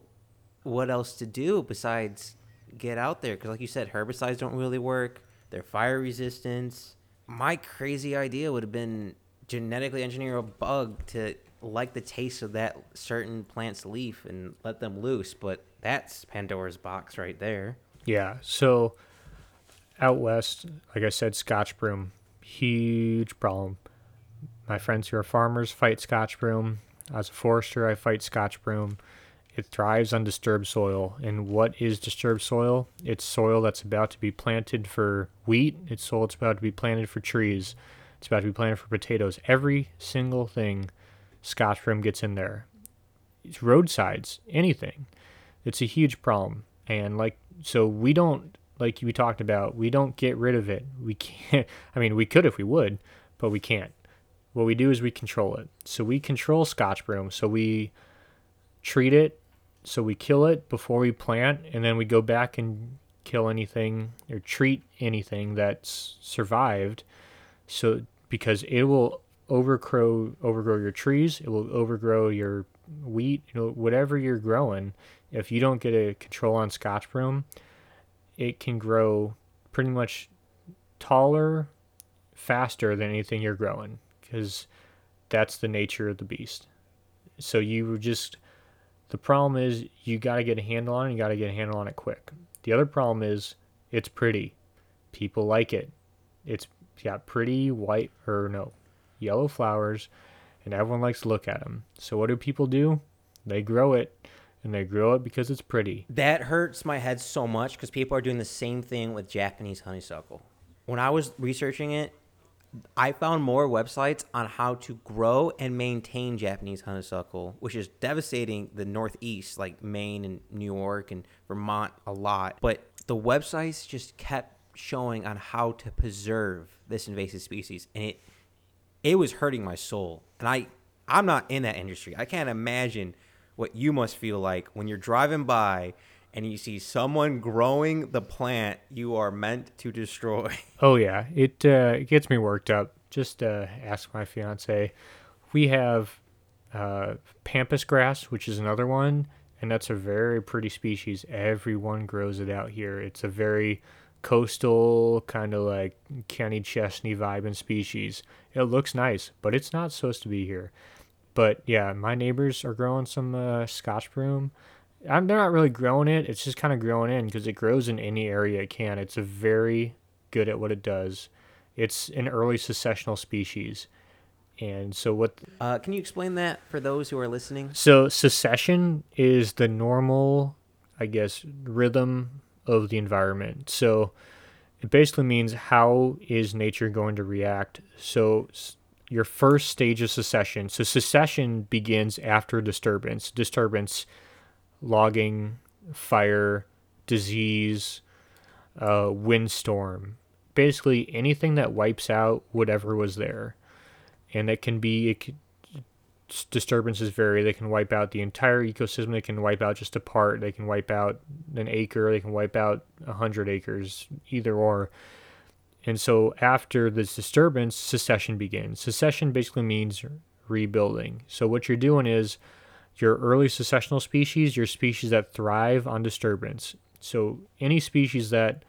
what else to do besides get out there cuz like you said herbicides don't really work. They're fire resistance my crazy idea would have been genetically engineer a bug to like the taste of that certain plant's leaf and let them loose, but that's Pandora's box right there. Yeah. So out west, like I said, Scotch broom, huge problem. My friends who are farmers fight Scotch broom. As a forester, I fight Scotch broom. It thrives on disturbed soil. And what is disturbed soil? It's soil that's about to be planted for wheat. It's soil that's about to be planted for trees. It's about to be planted for potatoes. Every single thing Scotch broom gets in there. It's roadsides, anything. It's a huge problem. And like so we don't like we talked about, we don't get rid of it. We can't [LAUGHS] I mean we could if we would, but we can't. What we do is we control it. So we control Scotch broom. So we treat it so we kill it before we plant, and then we go back and kill anything or treat anything that's survived. So because it will overgrow overgrow your trees, it will overgrow your wheat, you know, whatever you're growing. If you don't get a control on Scotch broom, it can grow pretty much taller, faster than anything you're growing because that's the nature of the beast. So you just the problem is you got to get a handle on it. You got to get a handle on it quick. The other problem is it's pretty. People like it. It's got pretty white or no, yellow flowers, and everyone likes to look at them. So what do people do? They grow it, and they grow it because it's pretty. That hurts my head so much because people are doing the same thing with Japanese honeysuckle. When I was researching it, I found more websites on how to grow and maintain Japanese honeysuckle, which is devastating the Northeast, like Maine and New York and Vermont, a lot. But the websites just kept showing on how to preserve this invasive species, and it it was hurting my soul. And I I'm not in that industry. I can't imagine what you must feel like when you're driving by and you see someone growing the plant you are meant to destroy. [LAUGHS] Oh yeah, it uh, gets me worked up. Just uh, ask my fiance. We have uh, pampas grass, which is another one, and that's a very pretty species. Everyone grows it out here. It's a very coastal kind of like Kenny Chesney vibe and species. It looks nice, but it's not supposed to be here. But yeah, my neighbors are growing some uh, Scotch broom. I'm, they're not really growing it. It's just kind of growing in because it grows in any area it can. It's a very good at what it does. It's an early successional species. And so what Uh, can you explain that for those who are listening? so succession is the normal, I guess, rhythm of the environment. So it basically means how is nature going to react. So your first stage of succession. So succession begins after disturbance. Disturbance, logging, fire, disease, uh, windstorm. Basically anything that wipes out whatever was there. And it can be could, disturbances vary. They can wipe out the entire ecosystem. They can wipe out just a part. They can wipe out an acre. They can wipe out a hundred acres, either or. And so after this disturbance, succession begins. Succession basically means rebuilding. So what you're doing is your early successional species, your species that thrive on disturbance. So any species that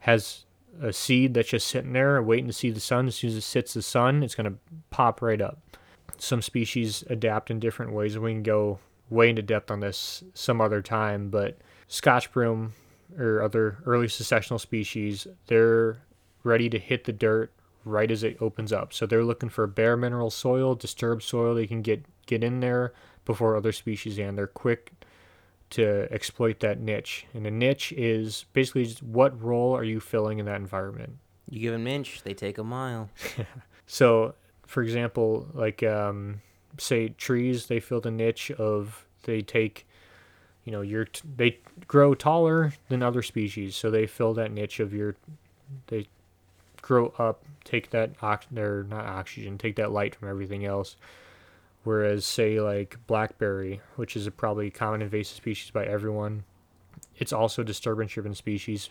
has a seed that's just sitting there waiting to see the sun, as soon as it sits the sun, it's going to pop right up some species adapt in different ways. We can go way into depth on this some other time, but Scotch broom or other early successional species, they're ready to hit the dirt right as it opens up. So they're looking for bare mineral soil, disturbed soil they can get get in there before other species and they're quick to exploit that niche. And a niche is basically just what role are you filling in that environment? You give them an inch, they take a mile. [LAUGHS] So, for example, like um, say trees, they fill the niche of they take, you know, your t- they grow taller than other species, so they fill that niche of your, they grow up, take that ox, they're not oxygen, take that light from everything else. Whereas, say like blackberry, which is a probably common invasive species by everyone, it's also a disturbance-driven species.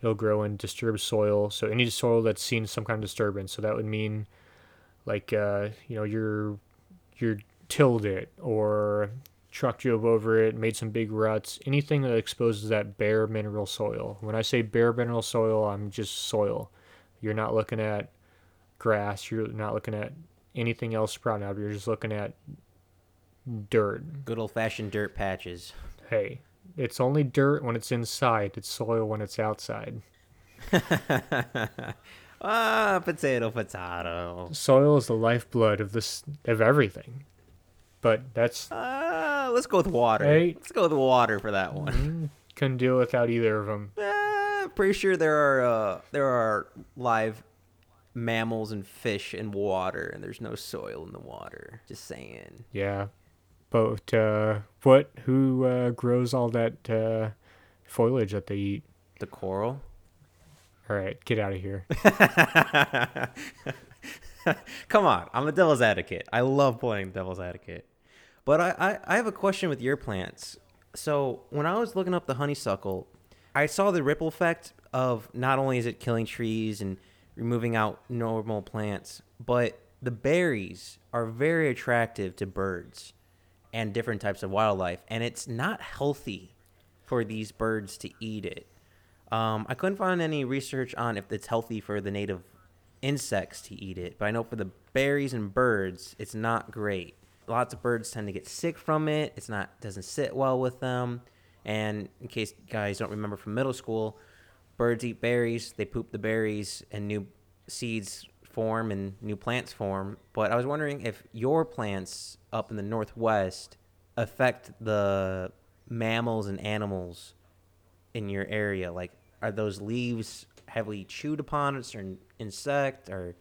It'll grow in disturbed soil, so any soil that's seen some kind of disturbance. So that would mean like uh, you know you're you're tilled it or truck drove over it made some big ruts anything that exposes that bare mineral soil when i say bare mineral soil i'm just soil you're not looking at grass you're not looking at anything else sprouting out you're just looking at dirt Good old fashioned dirt patches. hey it's only dirt when it's inside it's soil when it's outside [LAUGHS] ah, potato, potato. soil is the lifeblood of this of everything but that's Ah, let's go with water. Hey. Let's go with water for that one. mm, couldn't deal without either of them Ah, pretty sure there are uh, there are live mammals and fish and water, and there's no soil in the water. Just saying. Yeah, but uh, what? Who uh, grows all that uh, foliage that they eat? The coral. All right, get out of here. [LAUGHS] Come on, I'm a devil's advocate. I love playing devil's advocate. But I, I, I have a question with your plants. So when I was looking up the honeysuckle, I saw the ripple effect of not only is it killing trees and removing out normal plants, but the berries are very attractive to birds and different types of wildlife, and it's not healthy for these birds to eat it. Um, I couldn't find any research on if it's healthy for the native insects to eat it, but I know for the berries and birds, it's not great. Lots of birds tend to get sick from it. It's not doesn't sit well with them. And in case guys don't remember from middle school, birds eat berries, they poop the berries, and new seeds form and new plants form. But I was wondering if your plants up in the northwest affect the mammals and animals in your area? Like, are those leaves heavily chewed upon a certain insect, or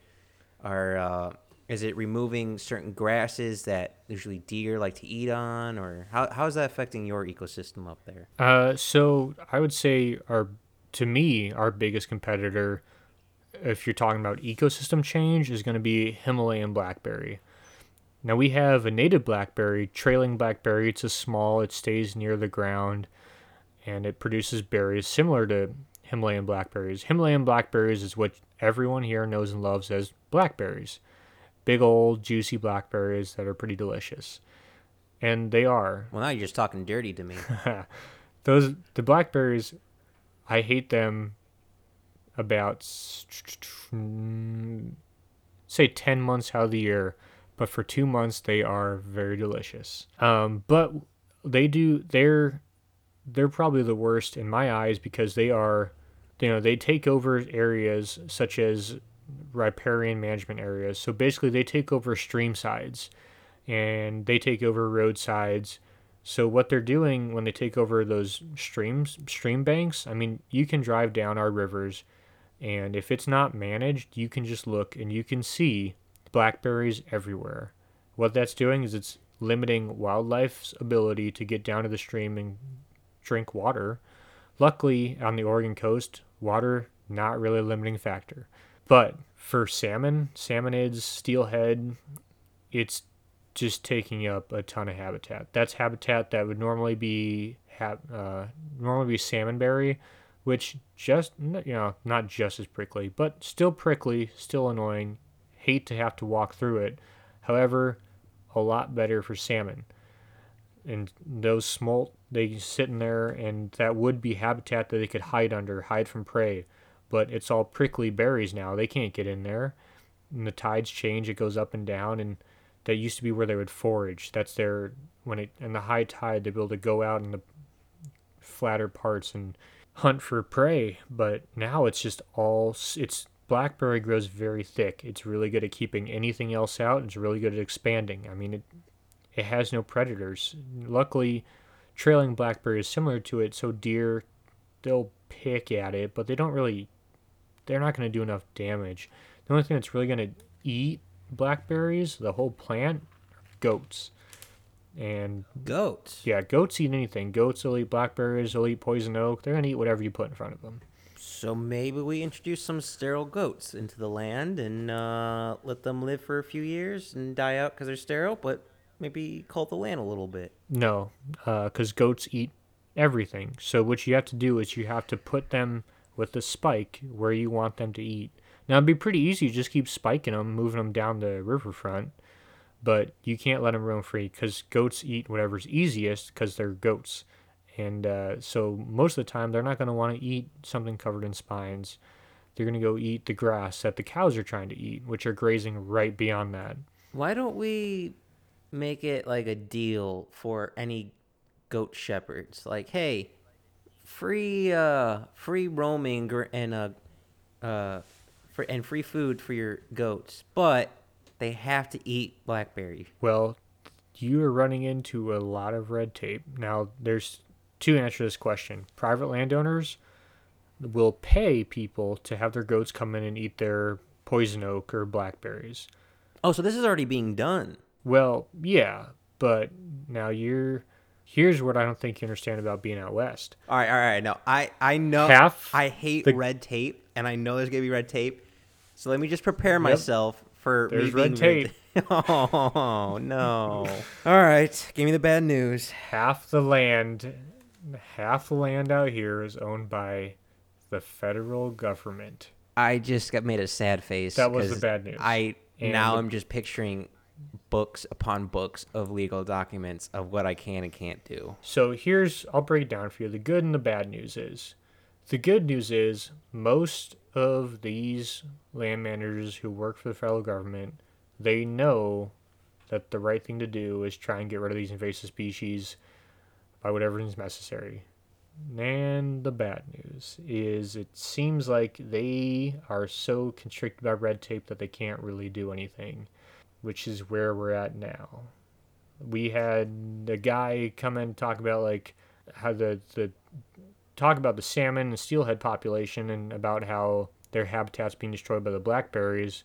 are uh, is it removing certain grasses that usually deer like to eat on, or how how is that affecting your ecosystem up there? Uh, so I would say our to me, our biggest competitor, if you're talking about ecosystem change, is going to be Himalayan blackberry. Now we have a native blackberry, trailing blackberry. It's a small, it stays near the ground, and it produces berries similar to Himalayan blackberries. Himalayan blackberries is what everyone here knows and loves as blackberries. Big old juicy blackberries that are pretty delicious. And they are. Well, now you're just talking dirty to me. [LAUGHS] Those the blackberries I hate them about say 10 months out of the year, but for 2 months they are very delicious. Um, but they do they're they're probably the worst in my eyes because they are you know, they take over areas such as riparian management areas. So basically, they take over stream sides and they take over roadsides. So what they're doing when they take over those streams, stream banks, I mean, you can drive down our rivers, and if it's not managed, you can just look and you can see blackberries everywhere. What that's doing is it's limiting wildlife's ability to get down to the stream and drink water. Luckily, on the Oregon coast, water not really a limiting factor. But for salmon, salmonids, steelhead, it's just taking up a ton of habitat. That's habitat that would normally be ha- uh, normally be salmonberry, which just you know not just as prickly, but still prickly, still annoying. Hate to have to walk through it. However, a lot better for salmon. And those smolt, they sit in there, and that would be habitat that they could hide under, hide from prey but it's all prickly berries now. They can't get in there. And the tides change, it goes up and down, and that used to be where they would forage. That's their when it in the high tide they'd be able to go out in the flatter parts and hunt for prey. But now it's just all it's blackberry grows very thick. It's really good at keeping anything else out. It's really good at expanding. I mean it it has no predators. Luckily, trailing blackberry is similar to it, so deer they'll pick at it, but they don't really they're not going to do enough damage. The only thing that's really going to eat blackberries, the whole plant, goats. And goats. Yeah, goats eat anything. Goats will eat blackberries. They'll eat poison oak. They're gonna eat whatever you put in front of them. So maybe we introduce some sterile goats into the land and uh, let them live for a few years and die out because they're sterile, but maybe cult the land a little bit. No, because uh, goats eat everything. So what you have to do is you have to put them with the spike where you want them to eat. Now it'd be pretty easy to just keep spiking them, moving them down the riverfront, but you can't let them roam free because goats eat whatever's easiest because they're goats. And uh, so most of the time they're not going to want to eat something covered in spines. They're going to go eat the grass that the cows are trying to eat, which are grazing right beyond that. Why don't we make it like a deal for any goat shepherds? Like, hey, free uh free roaming and uh uh for and free food for your goats, but they have to eat blackberry. Well, you are running into a lot of red tape. Now, there's two answers to this question. Private landowners will pay people to have their goats come in and eat their poison oak or blackberries. Oh, so this is already being done. Well, yeah, but now you're Here's what I don't think you understand about being out west. All right, all right. No, I I know Half I hate the, red tape, and I know there's gonna be red tape. So let me just prepare yep, myself for there's red tape. Red [LAUGHS] oh no! [LAUGHS] all right, give me the bad news. Half the land, half the land out here is owned by the federal government. I just got made a sad face. That was the bad news. I and now I'm just picturing books upon books of legal documents of what I can and can't do. So here's I'll break it down for you. The good and the bad news is the good news is most of these land managers who work for the federal government, they know that the right thing to do is try and get rid of these invasive species by whatever is necessary. And the bad news is it seems like they are so constricted by red tape that they can't really do anything which is where we're at now. We had a guy come and talk about like how the the talk about the salmon and steelhead population and about how their habitat's being destroyed by the blackberries,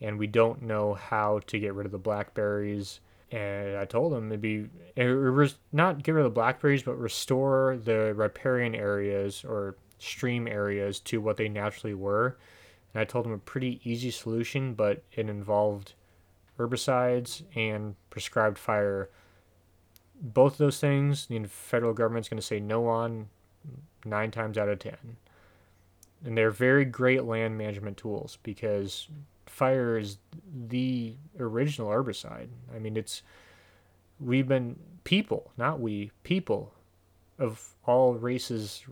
and we don't know how to get rid of the blackberries. And I told them it'd be it was not get rid of the blackberries, but restore the riparian areas or stream areas to what they naturally were. And I told them a pretty easy solution, but it involved herbicides and prescribed fire. Both of those things, the federal government's going to say no on nine times out of ten. And they're very great land management tools because fire is the original herbicide. I mean, it's we've been people, not we, people of all races,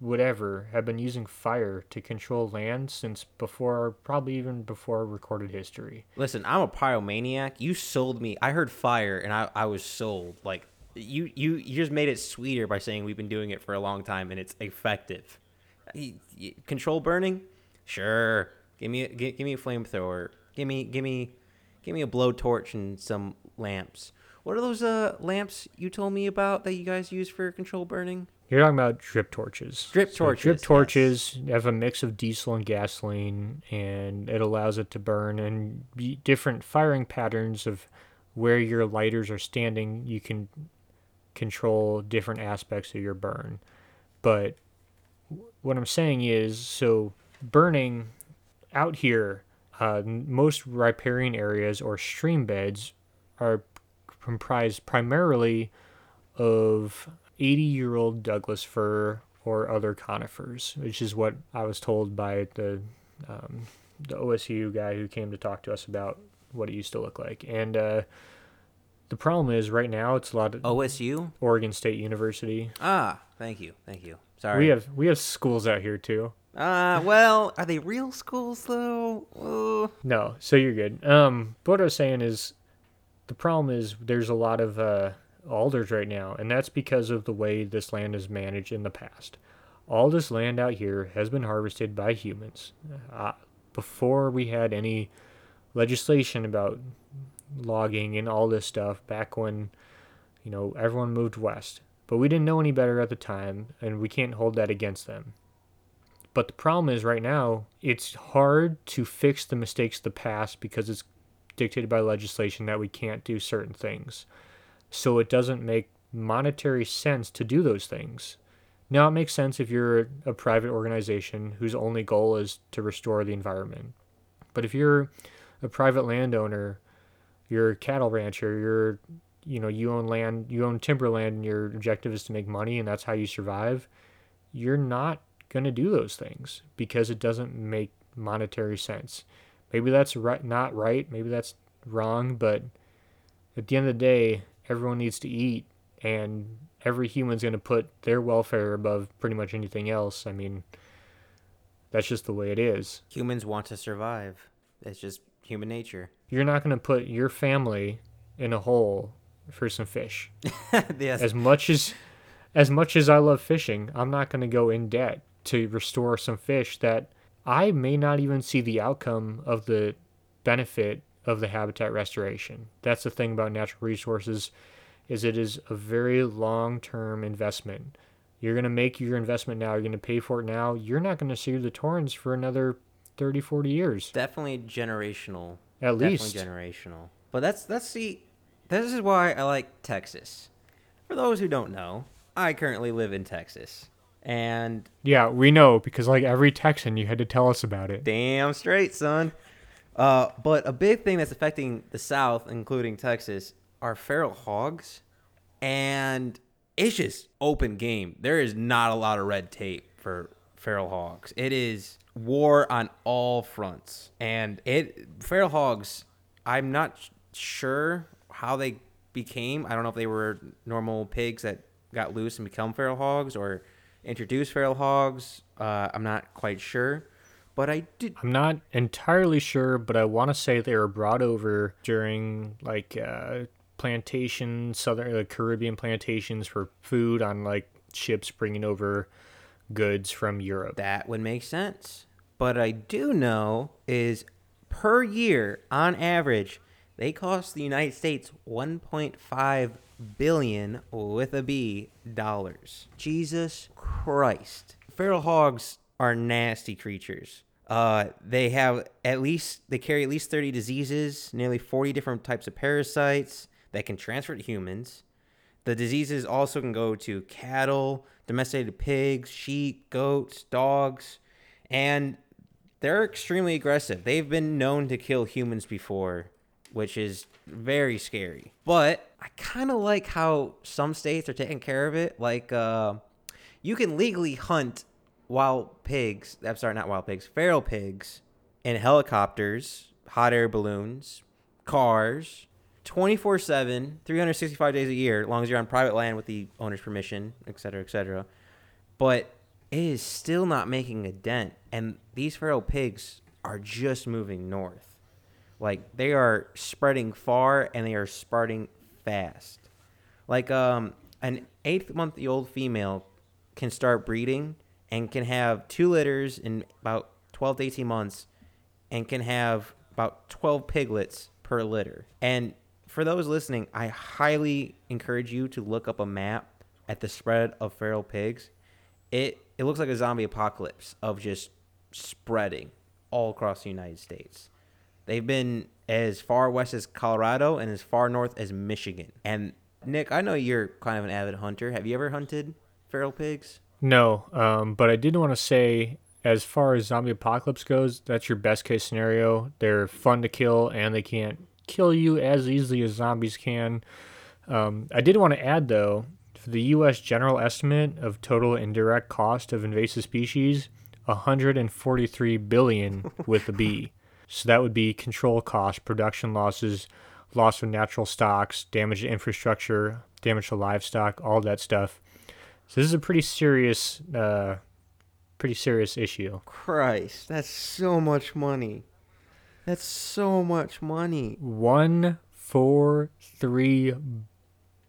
whatever, have been using fire to control land since before, probably even before recorded history. Listen, I'm a pyromaniac. You sold me. I heard fire and I, I was sold. Like you, you, you just made it sweeter by saying we've been doing it for a long time and it's effective. Control burning, sure. Give me, a, give, give me a flamethrower. Give me, give me, give me a blowtorch and some lamps. What are those uh, lamps you told me about that you guys use for control burning? You're talking about drip torches. Drip torches. So drip torches yes. have a mix of diesel and gasoline, and it allows it to burn. And different firing patterns of where your lighters are standing, you can control different aspects of your burn. But what I'm saying is, so burning out here, uh, most riparian areas or stream beds are comprised primarily of 80 year old Douglas fir or other conifers, which is what I was told by the um, the OSU guy who came to talk to us about what it used to look like. And uh, the problem is right now it's a lot of OSU, Oregon State University. Ah, thank you, thank you. Sorry, we have we have schools out here too. Uh, well, are they real schools though? Uh. No, so you're good. Um, what I was saying is the problem is there's a lot of uh, alders right now, and that's because of the way this land is managed in the past. All this land out here has been harvested by humans. Uh, before we had any legislation about logging and all this stuff back when you know everyone moved west but we didn't know any better at the time and we can't hold that against them but the problem is right now it's hard to fix the mistakes of the past because it's dictated by legislation that we can't do certain things. So it doesn't make monetary sense to do those things. Now, it makes sense if you're a private organization whose only goal is to restore the environment. But if you're a private landowner, you're a cattle rancher, you're, you know, you own land, you own timberland, and your objective is to make money and that's how you survive, you're not going to do those things because it doesn't make monetary sense. Maybe that's right, not right. Maybe that's wrong. But at the end of the day, everyone needs to eat, and every human's going to put their welfare above pretty much anything else. I mean, that's just the way it is. Humans want to survive. It's just human nature. You're not going to put your family in a hole for some fish. [LAUGHS] yes. As much as as much as I love fishing, I'm not going to go in debt to restore some fish that I may not even see the outcome of the benefit of the habitat restoration. That's the thing about natural resources is it is a very long-term investment. You're going to make your investment now, you're going to pay for it now. You're not going to see the torrents for another 30, 40 years. Definitely generational. At Definitely least generational. But that's that's the this is why I like Texas. For those who don't know, I currently live in Texas. And yeah, we know because like every Texan, you had to tell us about it. Damn straight, son. Uh, but a big thing that's affecting the South, including Texas, are feral hogs, and it's just open game. There is not a lot of red tape for feral hogs. It is war on all fronts, and it feral hogs. I'm not sure how they became. I don't know if they were normal pigs that got loose and become feral hogs, or introduced feral hogs. Uh, I'm not quite sure, but I did. I'm not entirely sure, but I want to say they were brought over during like uh, plantation, southern uh, Caribbean plantations for food on like ships bringing over goods from Europe. That would make sense. But I do know is per year, on average, they cost the United States 1.5 billion with a B dollars. Jesus Christ. Feral hogs are nasty creatures. Uh, they have at least they carry at least 30 diseases, nearly 40 different types of parasites that can transfer to humans. The diseases also can go to cattle, domesticated pigs, sheep, goats, dogs, and they're extremely aggressive. They've been known to kill humans before, which is very scary. But I kind of like how some states are taking care of it. Like, uh, you can legally hunt wild pigs. I'm sorry, not wild pigs, feral pigs in helicopters, hot air balloons, cars, 24 7, 365 days a year, as long as you're on private land with the owner's permission, et cetera, et cetera. But it is still not making a dent. And these feral pigs are just moving north. Like they are spreading far and they are spreading fast. Like um, an eighth month old female can start breeding and can have two litters in about 12 to 18 months and can have about 12 piglets per litter. And for those listening, I highly encourage you to look up a map at the spread of feral pigs. It it looks like a zombie apocalypse of just spreading all across the United States. They've been as far west as Colorado and as far north as Michigan. And Nick, I know you're kind of an avid hunter. Have you ever hunted feral pigs? No, um, but I did want to say, as far as zombie apocalypse goes, that's your best case scenario. They're fun to kill, and they can't kill you as easily as zombies can. Um, I did want to add, though, the U.S. general estimate of total indirect cost of invasive species, 143 billion with a B. [LAUGHS] So that would be control costs, production losses, loss of natural stocks, damage to infrastructure, damage to livestock, all that stuff. So this is a pretty serious, uh, pretty serious issue. Christ, that's so much money. That's so much money. One four three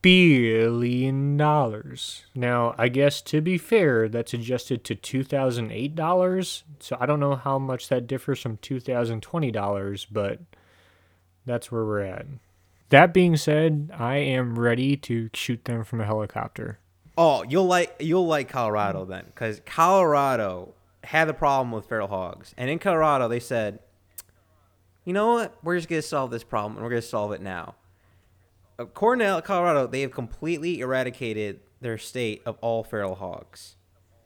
billion dollars. Now, I guess to be fair, that's adjusted to two thousand eight dollars. So I don't know how much that differs from two thousand twenty dollars, but that's where we're at. That being said, I am ready to shoot them from a helicopter. Oh, you'll like you'll like Colorado then, because Colorado had a problem with feral hogs, and in Colorado they said, you know what, we're just gonna solve this problem, and we're gonna solve it now. Uh, Cornell, Colorado, they have completely eradicated their state of all feral hogs.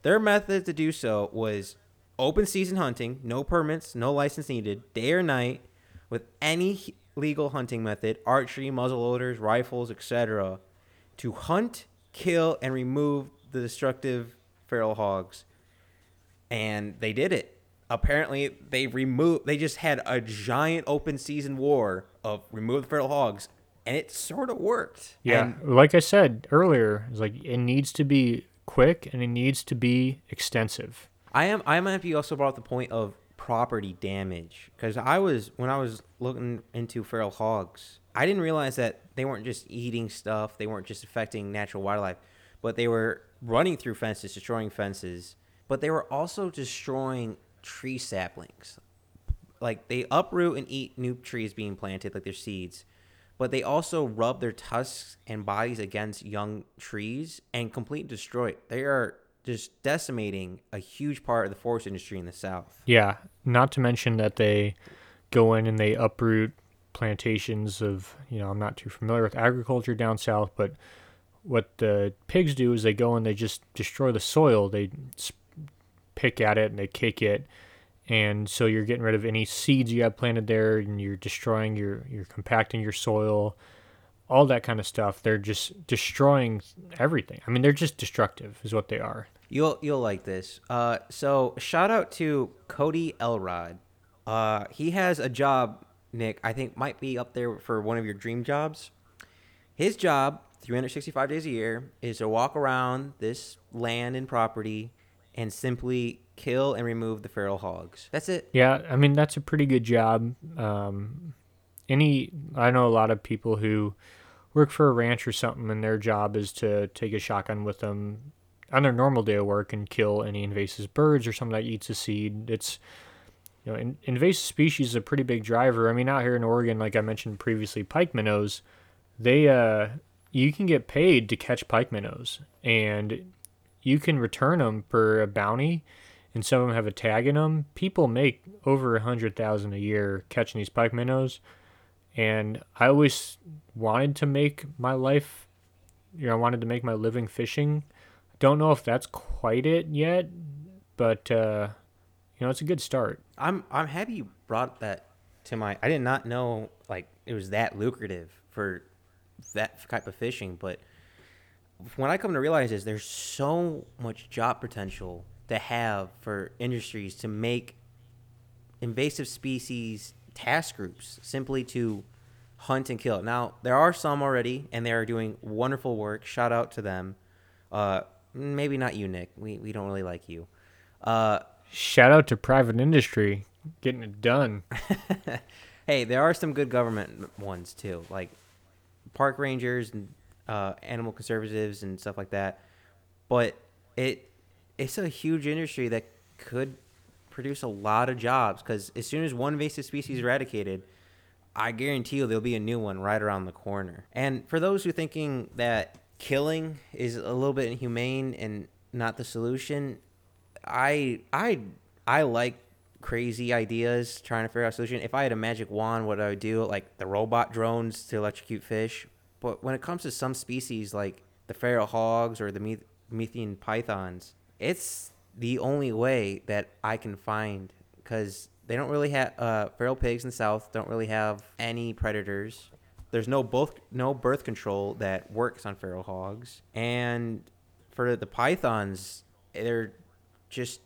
Their method to do so was open season hunting, no permits, no license needed, day or night, with any legal hunting method, archery, muzzleloaders, rifles, etc., to hunt kill and remove the destructive feral hogs. And they did it. Apparently, they removed. They just had a giant open season war of remove the feral hogs, and it sort of worked. Yeah, And like I said earlier, it's like it needs to be quick and it needs to be extensive. I am. I'm might be also brought up the point of property damage because I was when I was looking into feral hogs, I didn't realize that they weren't just eating stuff. They weren't just affecting natural wildlife, but they were running through fences, destroying fences. But they were also destroying tree saplings. Like they uproot and eat new trees being planted, like their seeds. But they also rub their tusks and bodies against young trees and completely destroy it. They are just decimating a huge part of the forest industry in the South. Yeah, not to mention that they go in and they uproot plantations of, you know, I'm not too familiar with agriculture down south, but what the pigs do is they go and they just destroy the soil. They pick at it and they kick it. And so you're getting rid of any seeds you have planted there and you're destroying your, you're compacting your soil, all that kind of stuff. They're just destroying everything. I mean, they're just destructive, is what they are. You'll you'll like this. Uh, so shout out to Cody Elrod. Uh, he has a job, Nick. I think might be up there for one of your dream jobs. His job, 365 days a year, is to walk around this land and property and simply kill and remove the feral hogs. That's it. Yeah, I mean that's a pretty good job. Um, any, I know a lot of people who work for a ranch or something, and their job is to take a shotgun with them on their normal day of work and kill any invasive birds or something that eats a seed. It's you know, in, invasive species is a pretty big driver. I mean, out here in Oregon, like I mentioned previously, pike minnows, they uh, you can get paid to catch pike minnows, and you can return them for a bounty and some of them have a tag in them. People make over a hundred thousand a year catching these pike minnows, and I always wanted to make my life you know I wanted to make my living fishing. Don't know if that's quite it yet, but uh, you know it's a good start. I'm I'm happy you brought that to my. I did not know like it was that lucrative for that type of fishing, but when I come to realize is there's so much job potential to have for industries to make invasive species task groups simply to hunt and kill. Now there are some already, and they are doing wonderful work. Shout out to them. Uh, maybe not you, Nick. We we don't really like you. Uh, Shout out to private industry getting it done. [LAUGHS] hey, there are some good government ones too, like park rangers and uh, animal conservatives and stuff like that. But it it's a huge industry that could produce a lot of jobs because as soon as one invasive species is eradicated, I guarantee you there'll be a new one right around the corner. And for those who are thinking that killing is a little bit inhumane and not the solution, I I I like crazy ideas trying to figure out a solution. If I had a magic wand, what I would do, like the robot drones to electrocute fish. But when it comes to some species like the feral hogs or the meth- methane pythons, it's the only way that I can find because they don't really have uh, feral pigs in the south don't really have any predators. There's no both no birth control that works on feral hogs, and for the pythons, they're just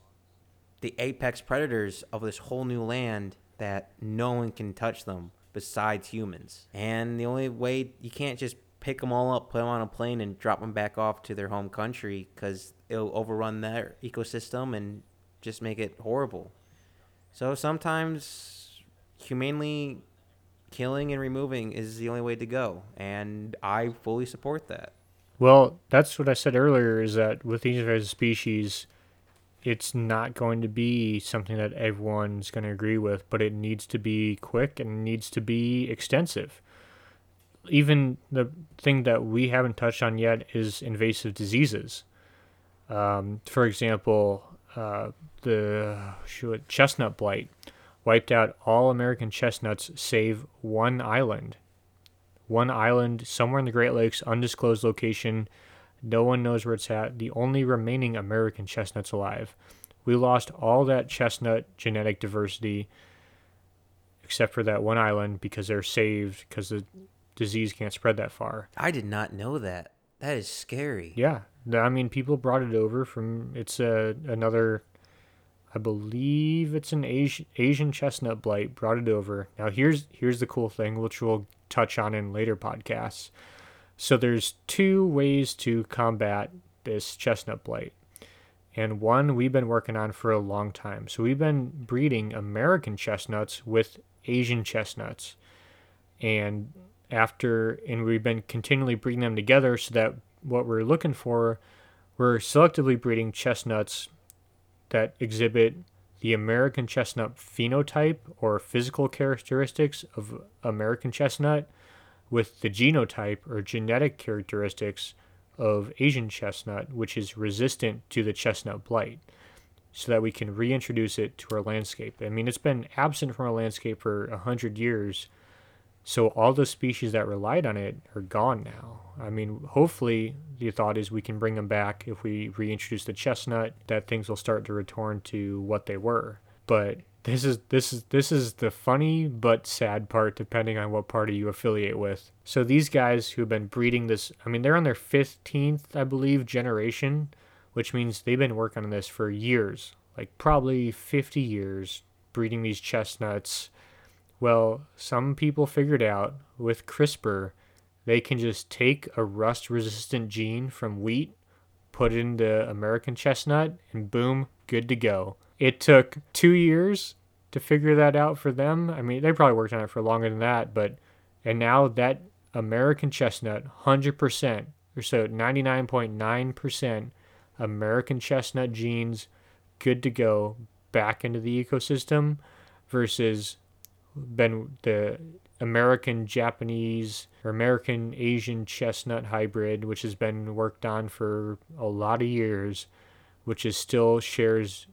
the apex predators of this whole new land that no one can touch them besides humans. And the only way you can't just pick them all up, put them on a plane, and drop them back off to their home country because it'll overrun their ecosystem and just make it horrible. So sometimes humanely killing and removing is the only way to go, and I fully support that. Well, that's what I said earlier. Is that with these invasive species, it's not going to be something that everyone's going to agree with, but it needs to be quick and needs to be extensive. Even the thing that we haven't touched on yet is invasive diseases. Um, for example, uh, the chestnut blight wiped out all American chestnuts save one island. One island somewhere in the Great Lakes, undisclosed location. No one knows where it's at. The only remaining American chestnuts alive. We lost all that chestnut genetic diversity except for that one island because they're saved because the disease can't spread that far. I did not know that. That is scary. Yeah, I mean, people brought it over from. It's a another. I believe it's an Asian Asian chestnut blight brought it over. Now here's here's the cool thing, which we'll touch on in later podcasts. So there's two ways to combat this chestnut blight. And one we've been working on for a long time. So we've been breeding American chestnuts with Asian chestnuts. And after and we've been continually breeding them together so that what we're looking for we're selectively breeding chestnuts that exhibit the American chestnut phenotype or physical characteristics of American chestnut with the genotype or genetic characteristics of Asian chestnut, which is resistant to the chestnut blight, so that we can reintroduce it to our landscape. I mean, it's been absent from our landscape for a hundred years, so all the species that relied on it are gone now. I mean, hopefully the thought is we can bring them back if we reintroduce the chestnut, that things will start to return to what they were. But this is this is this is the funny but sad part depending on what party you affiliate with. So these guys who've been breeding this, I mean, they're on their 15th, I believe, generation, which means they've been working on this for years, like probably 50 years breeding these chestnuts well, some people figured out with CRISPR, they can just take a rust resistant gene from wheat, put it into American chestnut, and boom, good to go. It took two years to figure that out for them. I mean, they probably worked on it for longer than that, but, and now that American chestnut, 100%, or so 99.9% American chestnut genes, good to go back into the ecosystem versus been the American Japanese or American Asian chestnut hybrid, which has been worked on for a lot of years, which is still shares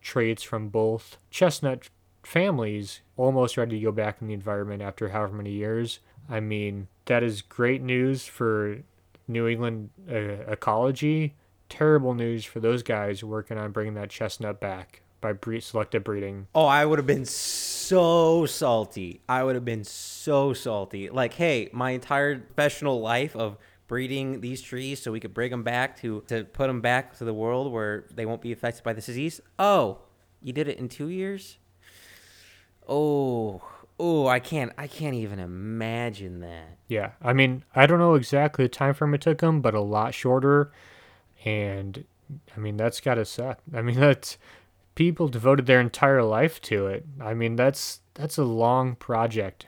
traits from both chestnut families, almost ready to go back in the environment after however many years. I mean, that is great news for New England uh, ecology. Terrible news for those guys working on bringing that chestnut back by bre- selective breeding. Oh, I would have been so salty. I would have been so salty. Like, hey, my entire professional life of breeding these trees so we could bring them back to to put them back to the world where they won't be affected by this disease. Oh, you did it in two years. Oh, oh, I can't, I can't even imagine that. Yeah, I mean, I don't know exactly the time frame it took them, but a lot shorter. And I mean, that's gotta suck. I mean, [LAUGHS] that's people devoted their entire life to it. I mean, that's that's a long project.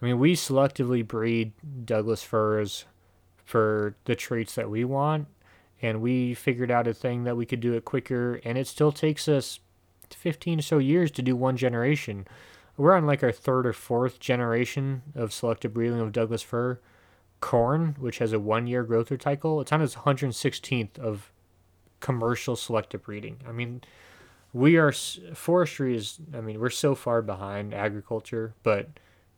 I mean, we selectively breed Douglas firs for the traits that we want, and we figured out a thing that we could do it quicker, and it still takes us 15 or so years to do one generation. We're on like our third or fourth generation of selective breeding of Douglas fir. Corn, which has a one year growth cycle, it's on its 116th of commercial selective breeding. I mean, we are forestry is i mean we're so far behind agriculture but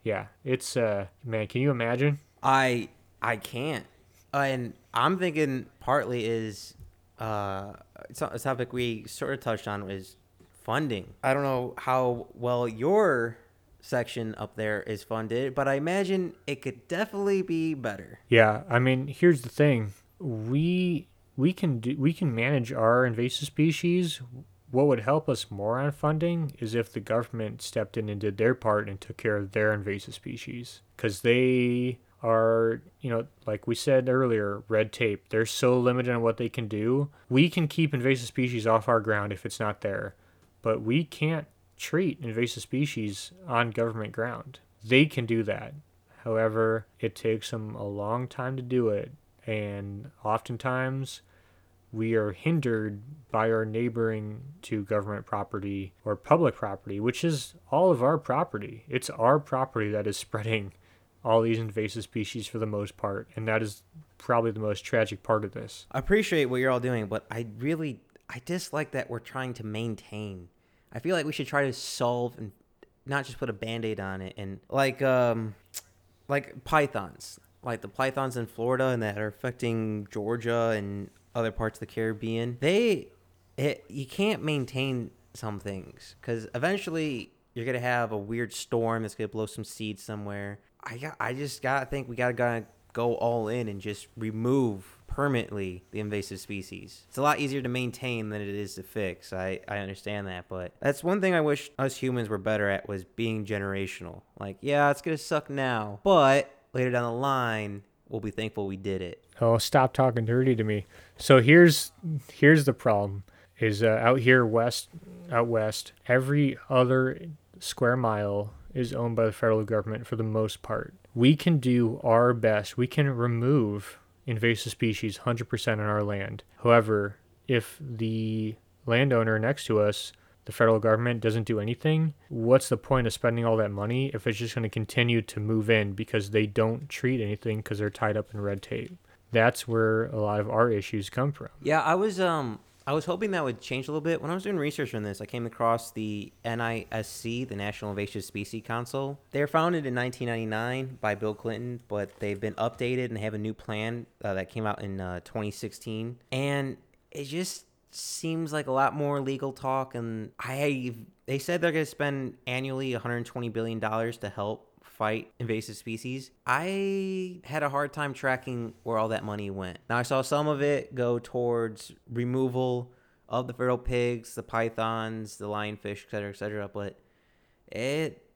yeah it's uh man can you imagine? I i can't. And i'm thinking partly is uh a topic we sort of touched on was funding. I don't know how well your section up there is funded but i imagine it could definitely be better. Yeah i mean here's the thing. We we can do we can manage our invasive species what would help us more on funding is if the government stepped in and did their part and took care of their invasive species. Because they are you know like we said earlier red tape. They're so limited on what they can do. We can keep invasive species off our ground if it's not there but we can't treat invasive species on government ground. They can do that. However it takes them a long time to do it and oftentimes we are hindered by our neighboring to government property or public property, which is all of our property. It's our property that is spreading all these invasive species for the most part, and that is probably the most tragic part of this. I appreciate what you're all doing, but I really I dislike that we're trying to maintain. I feel like we should try to solve and not just put a band-aid on it and like um like pythons like the pythons in Florida and that are affecting Georgia and other parts of the Caribbean, they it, you can't maintain some things because eventually you're gonna have a weird storm that's gonna blow some seeds somewhere. I got, I just gotta think we gotta, gotta go all in and just remove permanently the invasive species. It's a lot easier to maintain than it is to fix. I, I understand that, but that's one thing I wish us humans were better at was being generational. Like, yeah, it's gonna suck now, but later down the line, we'll be thankful we did it. Oh, stop talking dirty to me. So here's here's the problem: is uh, out here west, out west, every other square mile is owned by the federal government for the most part. We can do our best. We can remove invasive species 100% on our land. However, if the landowner next to us the federal government doesn't do anything, what's the point of spending all that money if it's just going to continue to move in because they don't treat anything because they're tied up in red tape? That's where a lot of our issues come from. Yeah, I was um I was hoping that would change a little bit. When I was doing research on this, I came across the NISC, the National Invasive Species Council. They were founded in 1999 by Bill Clinton, but they've been updated and they have a new plan uh, that came out in uh, 2016. And it just seems like a lot more legal talk and i they said they're going to spend annually 120 billion dollars to help fight invasive species. I had a hard time tracking where all that money went. Now i saw some of it go towards removal of the feral pigs the pythons the lionfish etc etc but it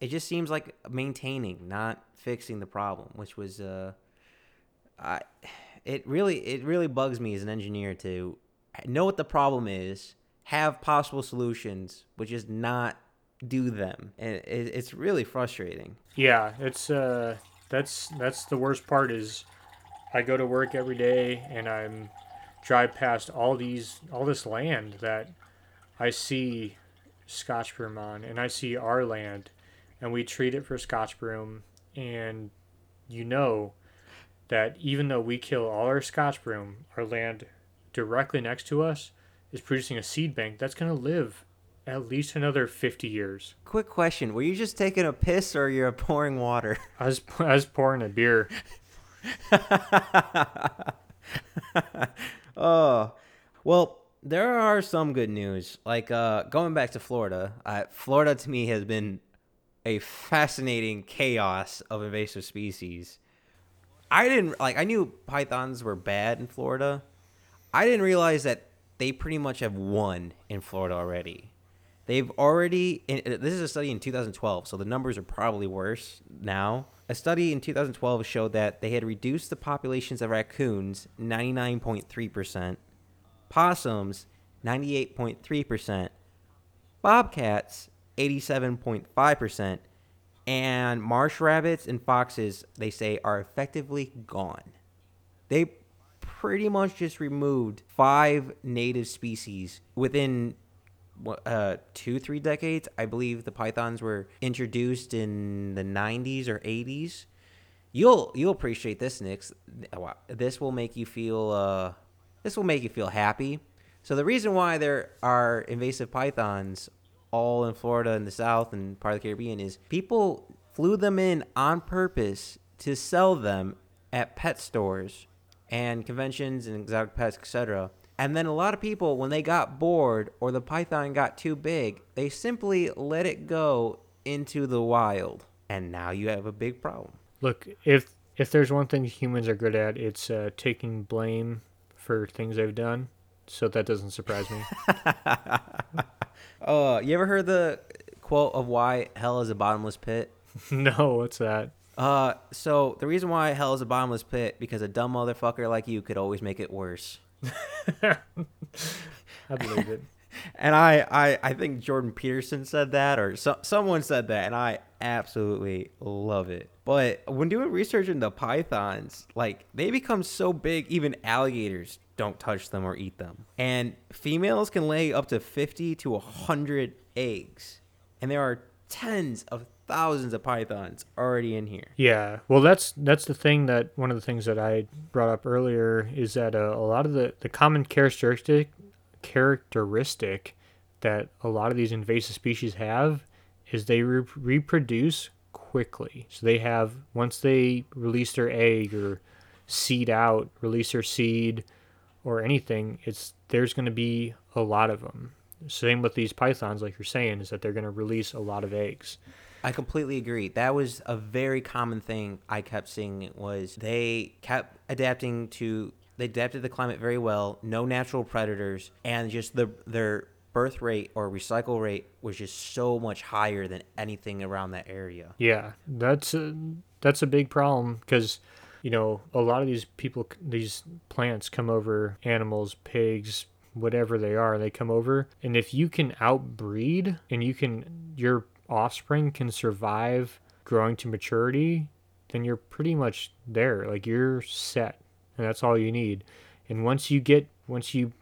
it just seems like maintaining not fixing the problem which was uh i it really it really bugs me as an engineer to know what the problem is, have possible solutions, but just not do them, and it's really frustrating. Yeah, it's uh, that's that's the worst part is, I go to work every day and I'm drive past all these all this land that I see Scotch broom on, and I see our land, and we treat it for Scotch broom, and you know that even though we kill all our Scotch broom, our land directly next to us is producing a seed bank that's going to live at least another 50 years. Quick question. Were you just taking a piss or you're pouring water? I was, I was pouring a beer. [LAUGHS] oh, well, there are some good news. Like uh, going back to Florida, uh, Florida to me has been a fascinating chaos of invasive species. I didn't like. I knew pythons were bad in Florida. I didn't realize that they pretty much have won in Florida already. They've already. Uh, this is a study in 2012, so the numbers are probably worse now. A study in 2012 showed that they had reduced the populations of raccoons 99.3%, possums 98.3%, bobcats 87.5%, and marsh rabbits and foxes, they say, are effectively gone. They pretty much just removed five native species within uh, two, three decades. I believe the pythons were introduced in the 90s or 80s. You'll you'll appreciate this, Nix. This will make you feel uh, this will make you feel happy. So the reason why there are invasive pythons all in Florida and the South and part of the Caribbean is people flew them in on purpose to sell them at pet stores and conventions and exotic pets, etc. And then a lot of people, when they got bored or the python got too big, they simply let it go into the wild. And now you have a big problem. Look, if if there's one thing humans are good at, it's uh, taking blame for things they've done. So that doesn't surprise me. Oh, [LAUGHS] uh, you ever heard the quote of why hell is a bottomless pit? [LAUGHS] no, what's that? Uh, so the reason why hell is a bottomless pit because a dumb motherfucker like you could always make it worse. [LAUGHS] I believe it. [LAUGHS] and I, I, I think Jordan Peterson said that, or so, someone said that, and I absolutely love it. But when doing research into pythons, like they become so big, even alligators don't touch them or eat them. And females can lay up to 50 to 100 eggs. And there are tens of thousands of pythons already in here. Yeah, well, that's that's the thing that one of the things that I brought up earlier is that uh, a lot of the the common characteristic characteristic that a lot of these invasive species have is they re- reproduce quickly. So they have once they release their egg or seed out, release their seed or anything, it's there's going to be a lot of them. Same with these pythons, like you're saying, is that they're going to release a lot of eggs. I completely agree. That was a very common thing I kept seeing was they kept adapting to they adapted the climate very well, no natural predators, and just the their birth rate or recycle rate was just so much higher than anything around that area. Yeah, that's a, that's a big problem because you know a lot of these people these plants come over animals, pigs, whatever they are, they come over and if you can outbreed and you can your offspring can survive growing to maturity, then you're pretty much there. Like you're set, and that's all you need. And once you get, once you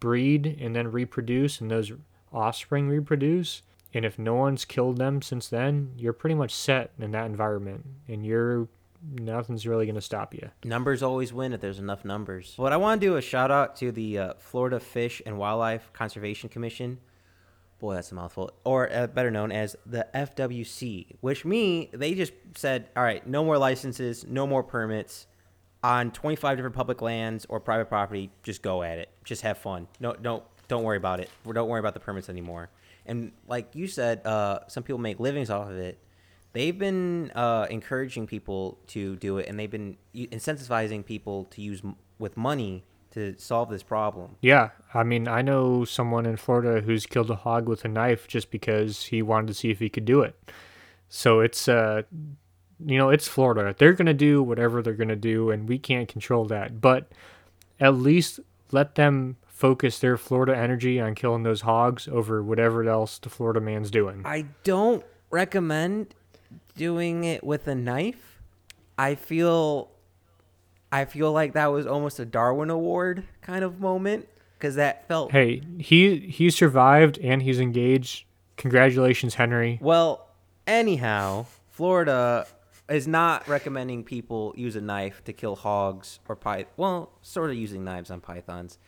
breed and then reproduce, and those offspring reproduce, and if no one's killed them since then, you're pretty much set in that environment, and you're nothing's really going to stop you. Numbers always win if there's enough numbers. What I want to do a shout out to the uh, Florida Fish and Wildlife Conservation Commission boy, that's a mouthful, or uh, better known as the FWC, which me, they just said, all right, no more licenses, no more permits on 25 different public lands or private property. Just go at it. Just have fun. No, don't, don't worry about it. Don't worry about the permits anymore. And like you said, uh, some people make livings off of it. They've been uh, encouraging people to do it, and they've been incentivizing people to use m- with money to solve this problem. Yeah, I mean, I know someone in Florida who's killed a hog with a knife just because he wanted to see if he could do it. So it's uh you know, it's Florida. They're going to do whatever they're going to do and we can't control that. But at least let them focus their Florida energy on killing those hogs over whatever else the Florida man's doing. I don't recommend doing it with a knife. I feel I feel like that was almost a Darwin Award kind of moment because that felt. Hey, he he survived and he's engaged. Congratulations, Henry. Well, anyhow, Florida is not recommending people use a knife to kill hogs or python. Well, sort of using knives on pythons.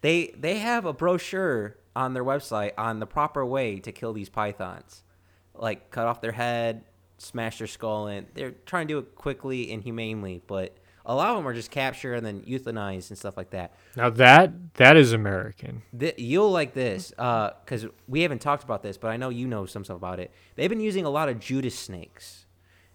They they have a brochure on their website on the proper way to kill these pythons, like cut off their head, smash their skull in. They're trying to do it quickly and humanely, but A lot of them are just captured and then euthanized and stuff like that. Now that that is American. Th- you'll like this uh, because we haven't talked about this, but I know you know some stuff about it. They've been using a lot of Judas snakes.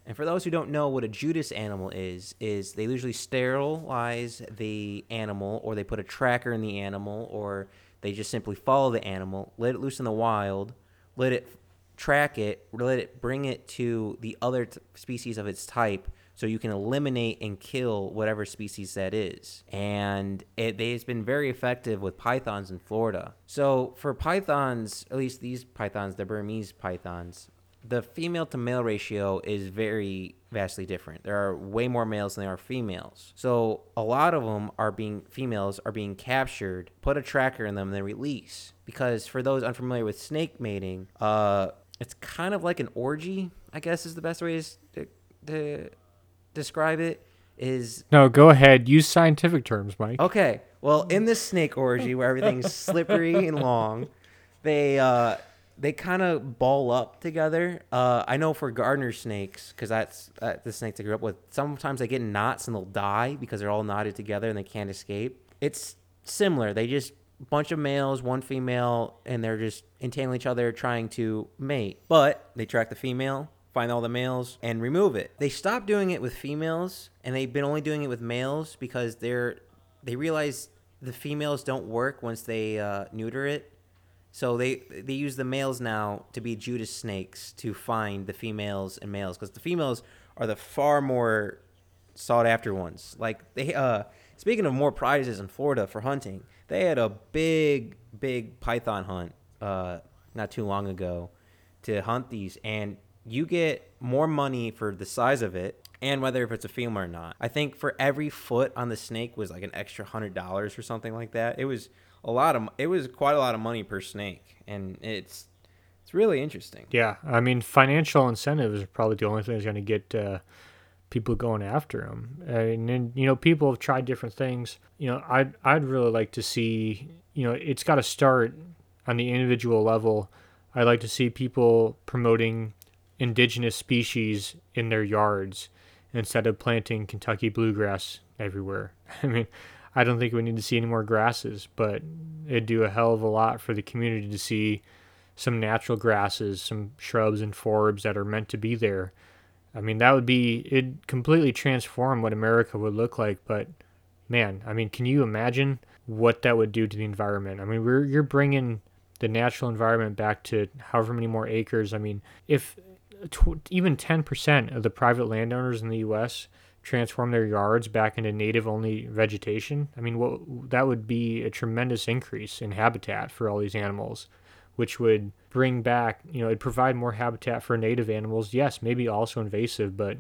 And for those who don't know what a Judas animal is, is they usually sterilize the animal or they put a tracker in the animal or they just simply follow the animal, let it loose in the wild, let it track it, let it bring it to the other t- species of its type so you can eliminate and kill whatever species that is. And it, it's been very effective with pythons in Florida. So for pythons, at least these pythons, the Burmese pythons, the female to male ratio is very vastly different. There are way more males than there are females. So a lot of them are being females are being captured, put a tracker in them, and then release. Because for those unfamiliar with snake mating, uh, it's kind of like an orgy. I guess is the best way to, to describe it. Is No, go ahead. Use scientific terms, Mike. Okay. Well, in this snake orgy where everything's [LAUGHS] slippery and long, they uh they kind of ball up together. Uh, I know for gardener snakes, because that's uh, the snakes I grew up with. Sometimes they get in knots and they'll die because they're all knotted together and they can't escape. It's similar. They just bunch of males, one female, and they're just entangling each other trying to mate. But they track the female, find all the males, and remove it. They stopped doing it with females, and they've been only doing it with males because they're they realize the females don't work once they uh, neuter it. So they they use the males now to be Judas snakes to find the females and males because the females are the far more sought after ones. Like they uh speaking of more prizes in Florida for hunting, they had a big big python hunt uh not too long ago to hunt these and you get more money for the size of it and whether if it's a female or not. I think for every foot on the snake was like an extra hundred dollars or something like that. It was a lot of it was quite a lot of money per snake, and it's it's really interesting. Yeah, I mean, financial incentives are probably the only thing that's going to get uh, people going after them. And then you know, people have tried different things. You know, I'd I'd really like to see. You know, it's got to start on the individual level. I'd like to see people promoting indigenous species in their yards instead of planting Kentucky bluegrass everywhere. [LAUGHS] I mean, I don't think we need to see any more grasses, but it'd do a hell of a lot for the community to see some natural grasses, some shrubs and forbs that are meant to be there. I mean, that would be it'd completely transform what America would look like, but man, I mean, can you imagine what that would do to the environment? I mean, we're you're bringing the natural environment back to however many more acres. I mean, if tw- even 10% of the private landowners in the US transform their yards back into native only vegetation, I mean, that would be a tremendous increase in habitat for all these animals, which would bring back, you know, it'd provide more habitat for native animals. Yes, maybe also invasive, but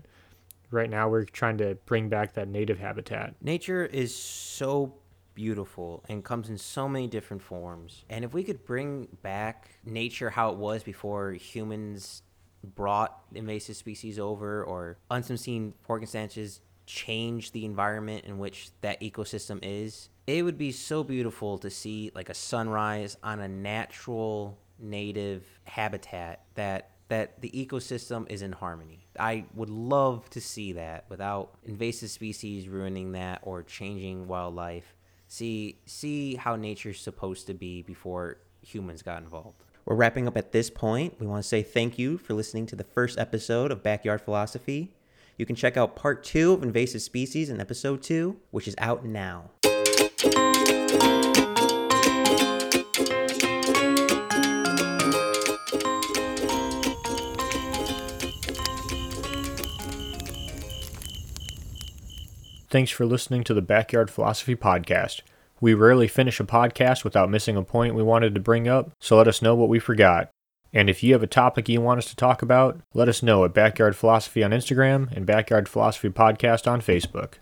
right now we're trying to bring back that native habitat. Nature is so beautiful and comes in so many different forms. And if we could bring back nature how it was before humans brought invasive species over or unforeseen circumstances change the environment in which that ecosystem is, it would be so beautiful to see like a sunrise on a natural native habitat that that the ecosystem is in harmony. I would love to see that without invasive species ruining that or changing wildlife. See see how nature's supposed to be before humans got involved. We're wrapping up at this point. We want to say thank you for listening to the first episode of Backyard Philosophy. You can check out part two of invasive species in episode two, which is out now. Thanks for listening to the Backyard Philosophy Podcast. We rarely finish a podcast without missing a point we wanted to bring up, so let us know what we forgot. And if you have a topic you want us to talk about, let us know at Backyard Philosophy on Instagram and Backyard Philosophy Podcast on Facebook.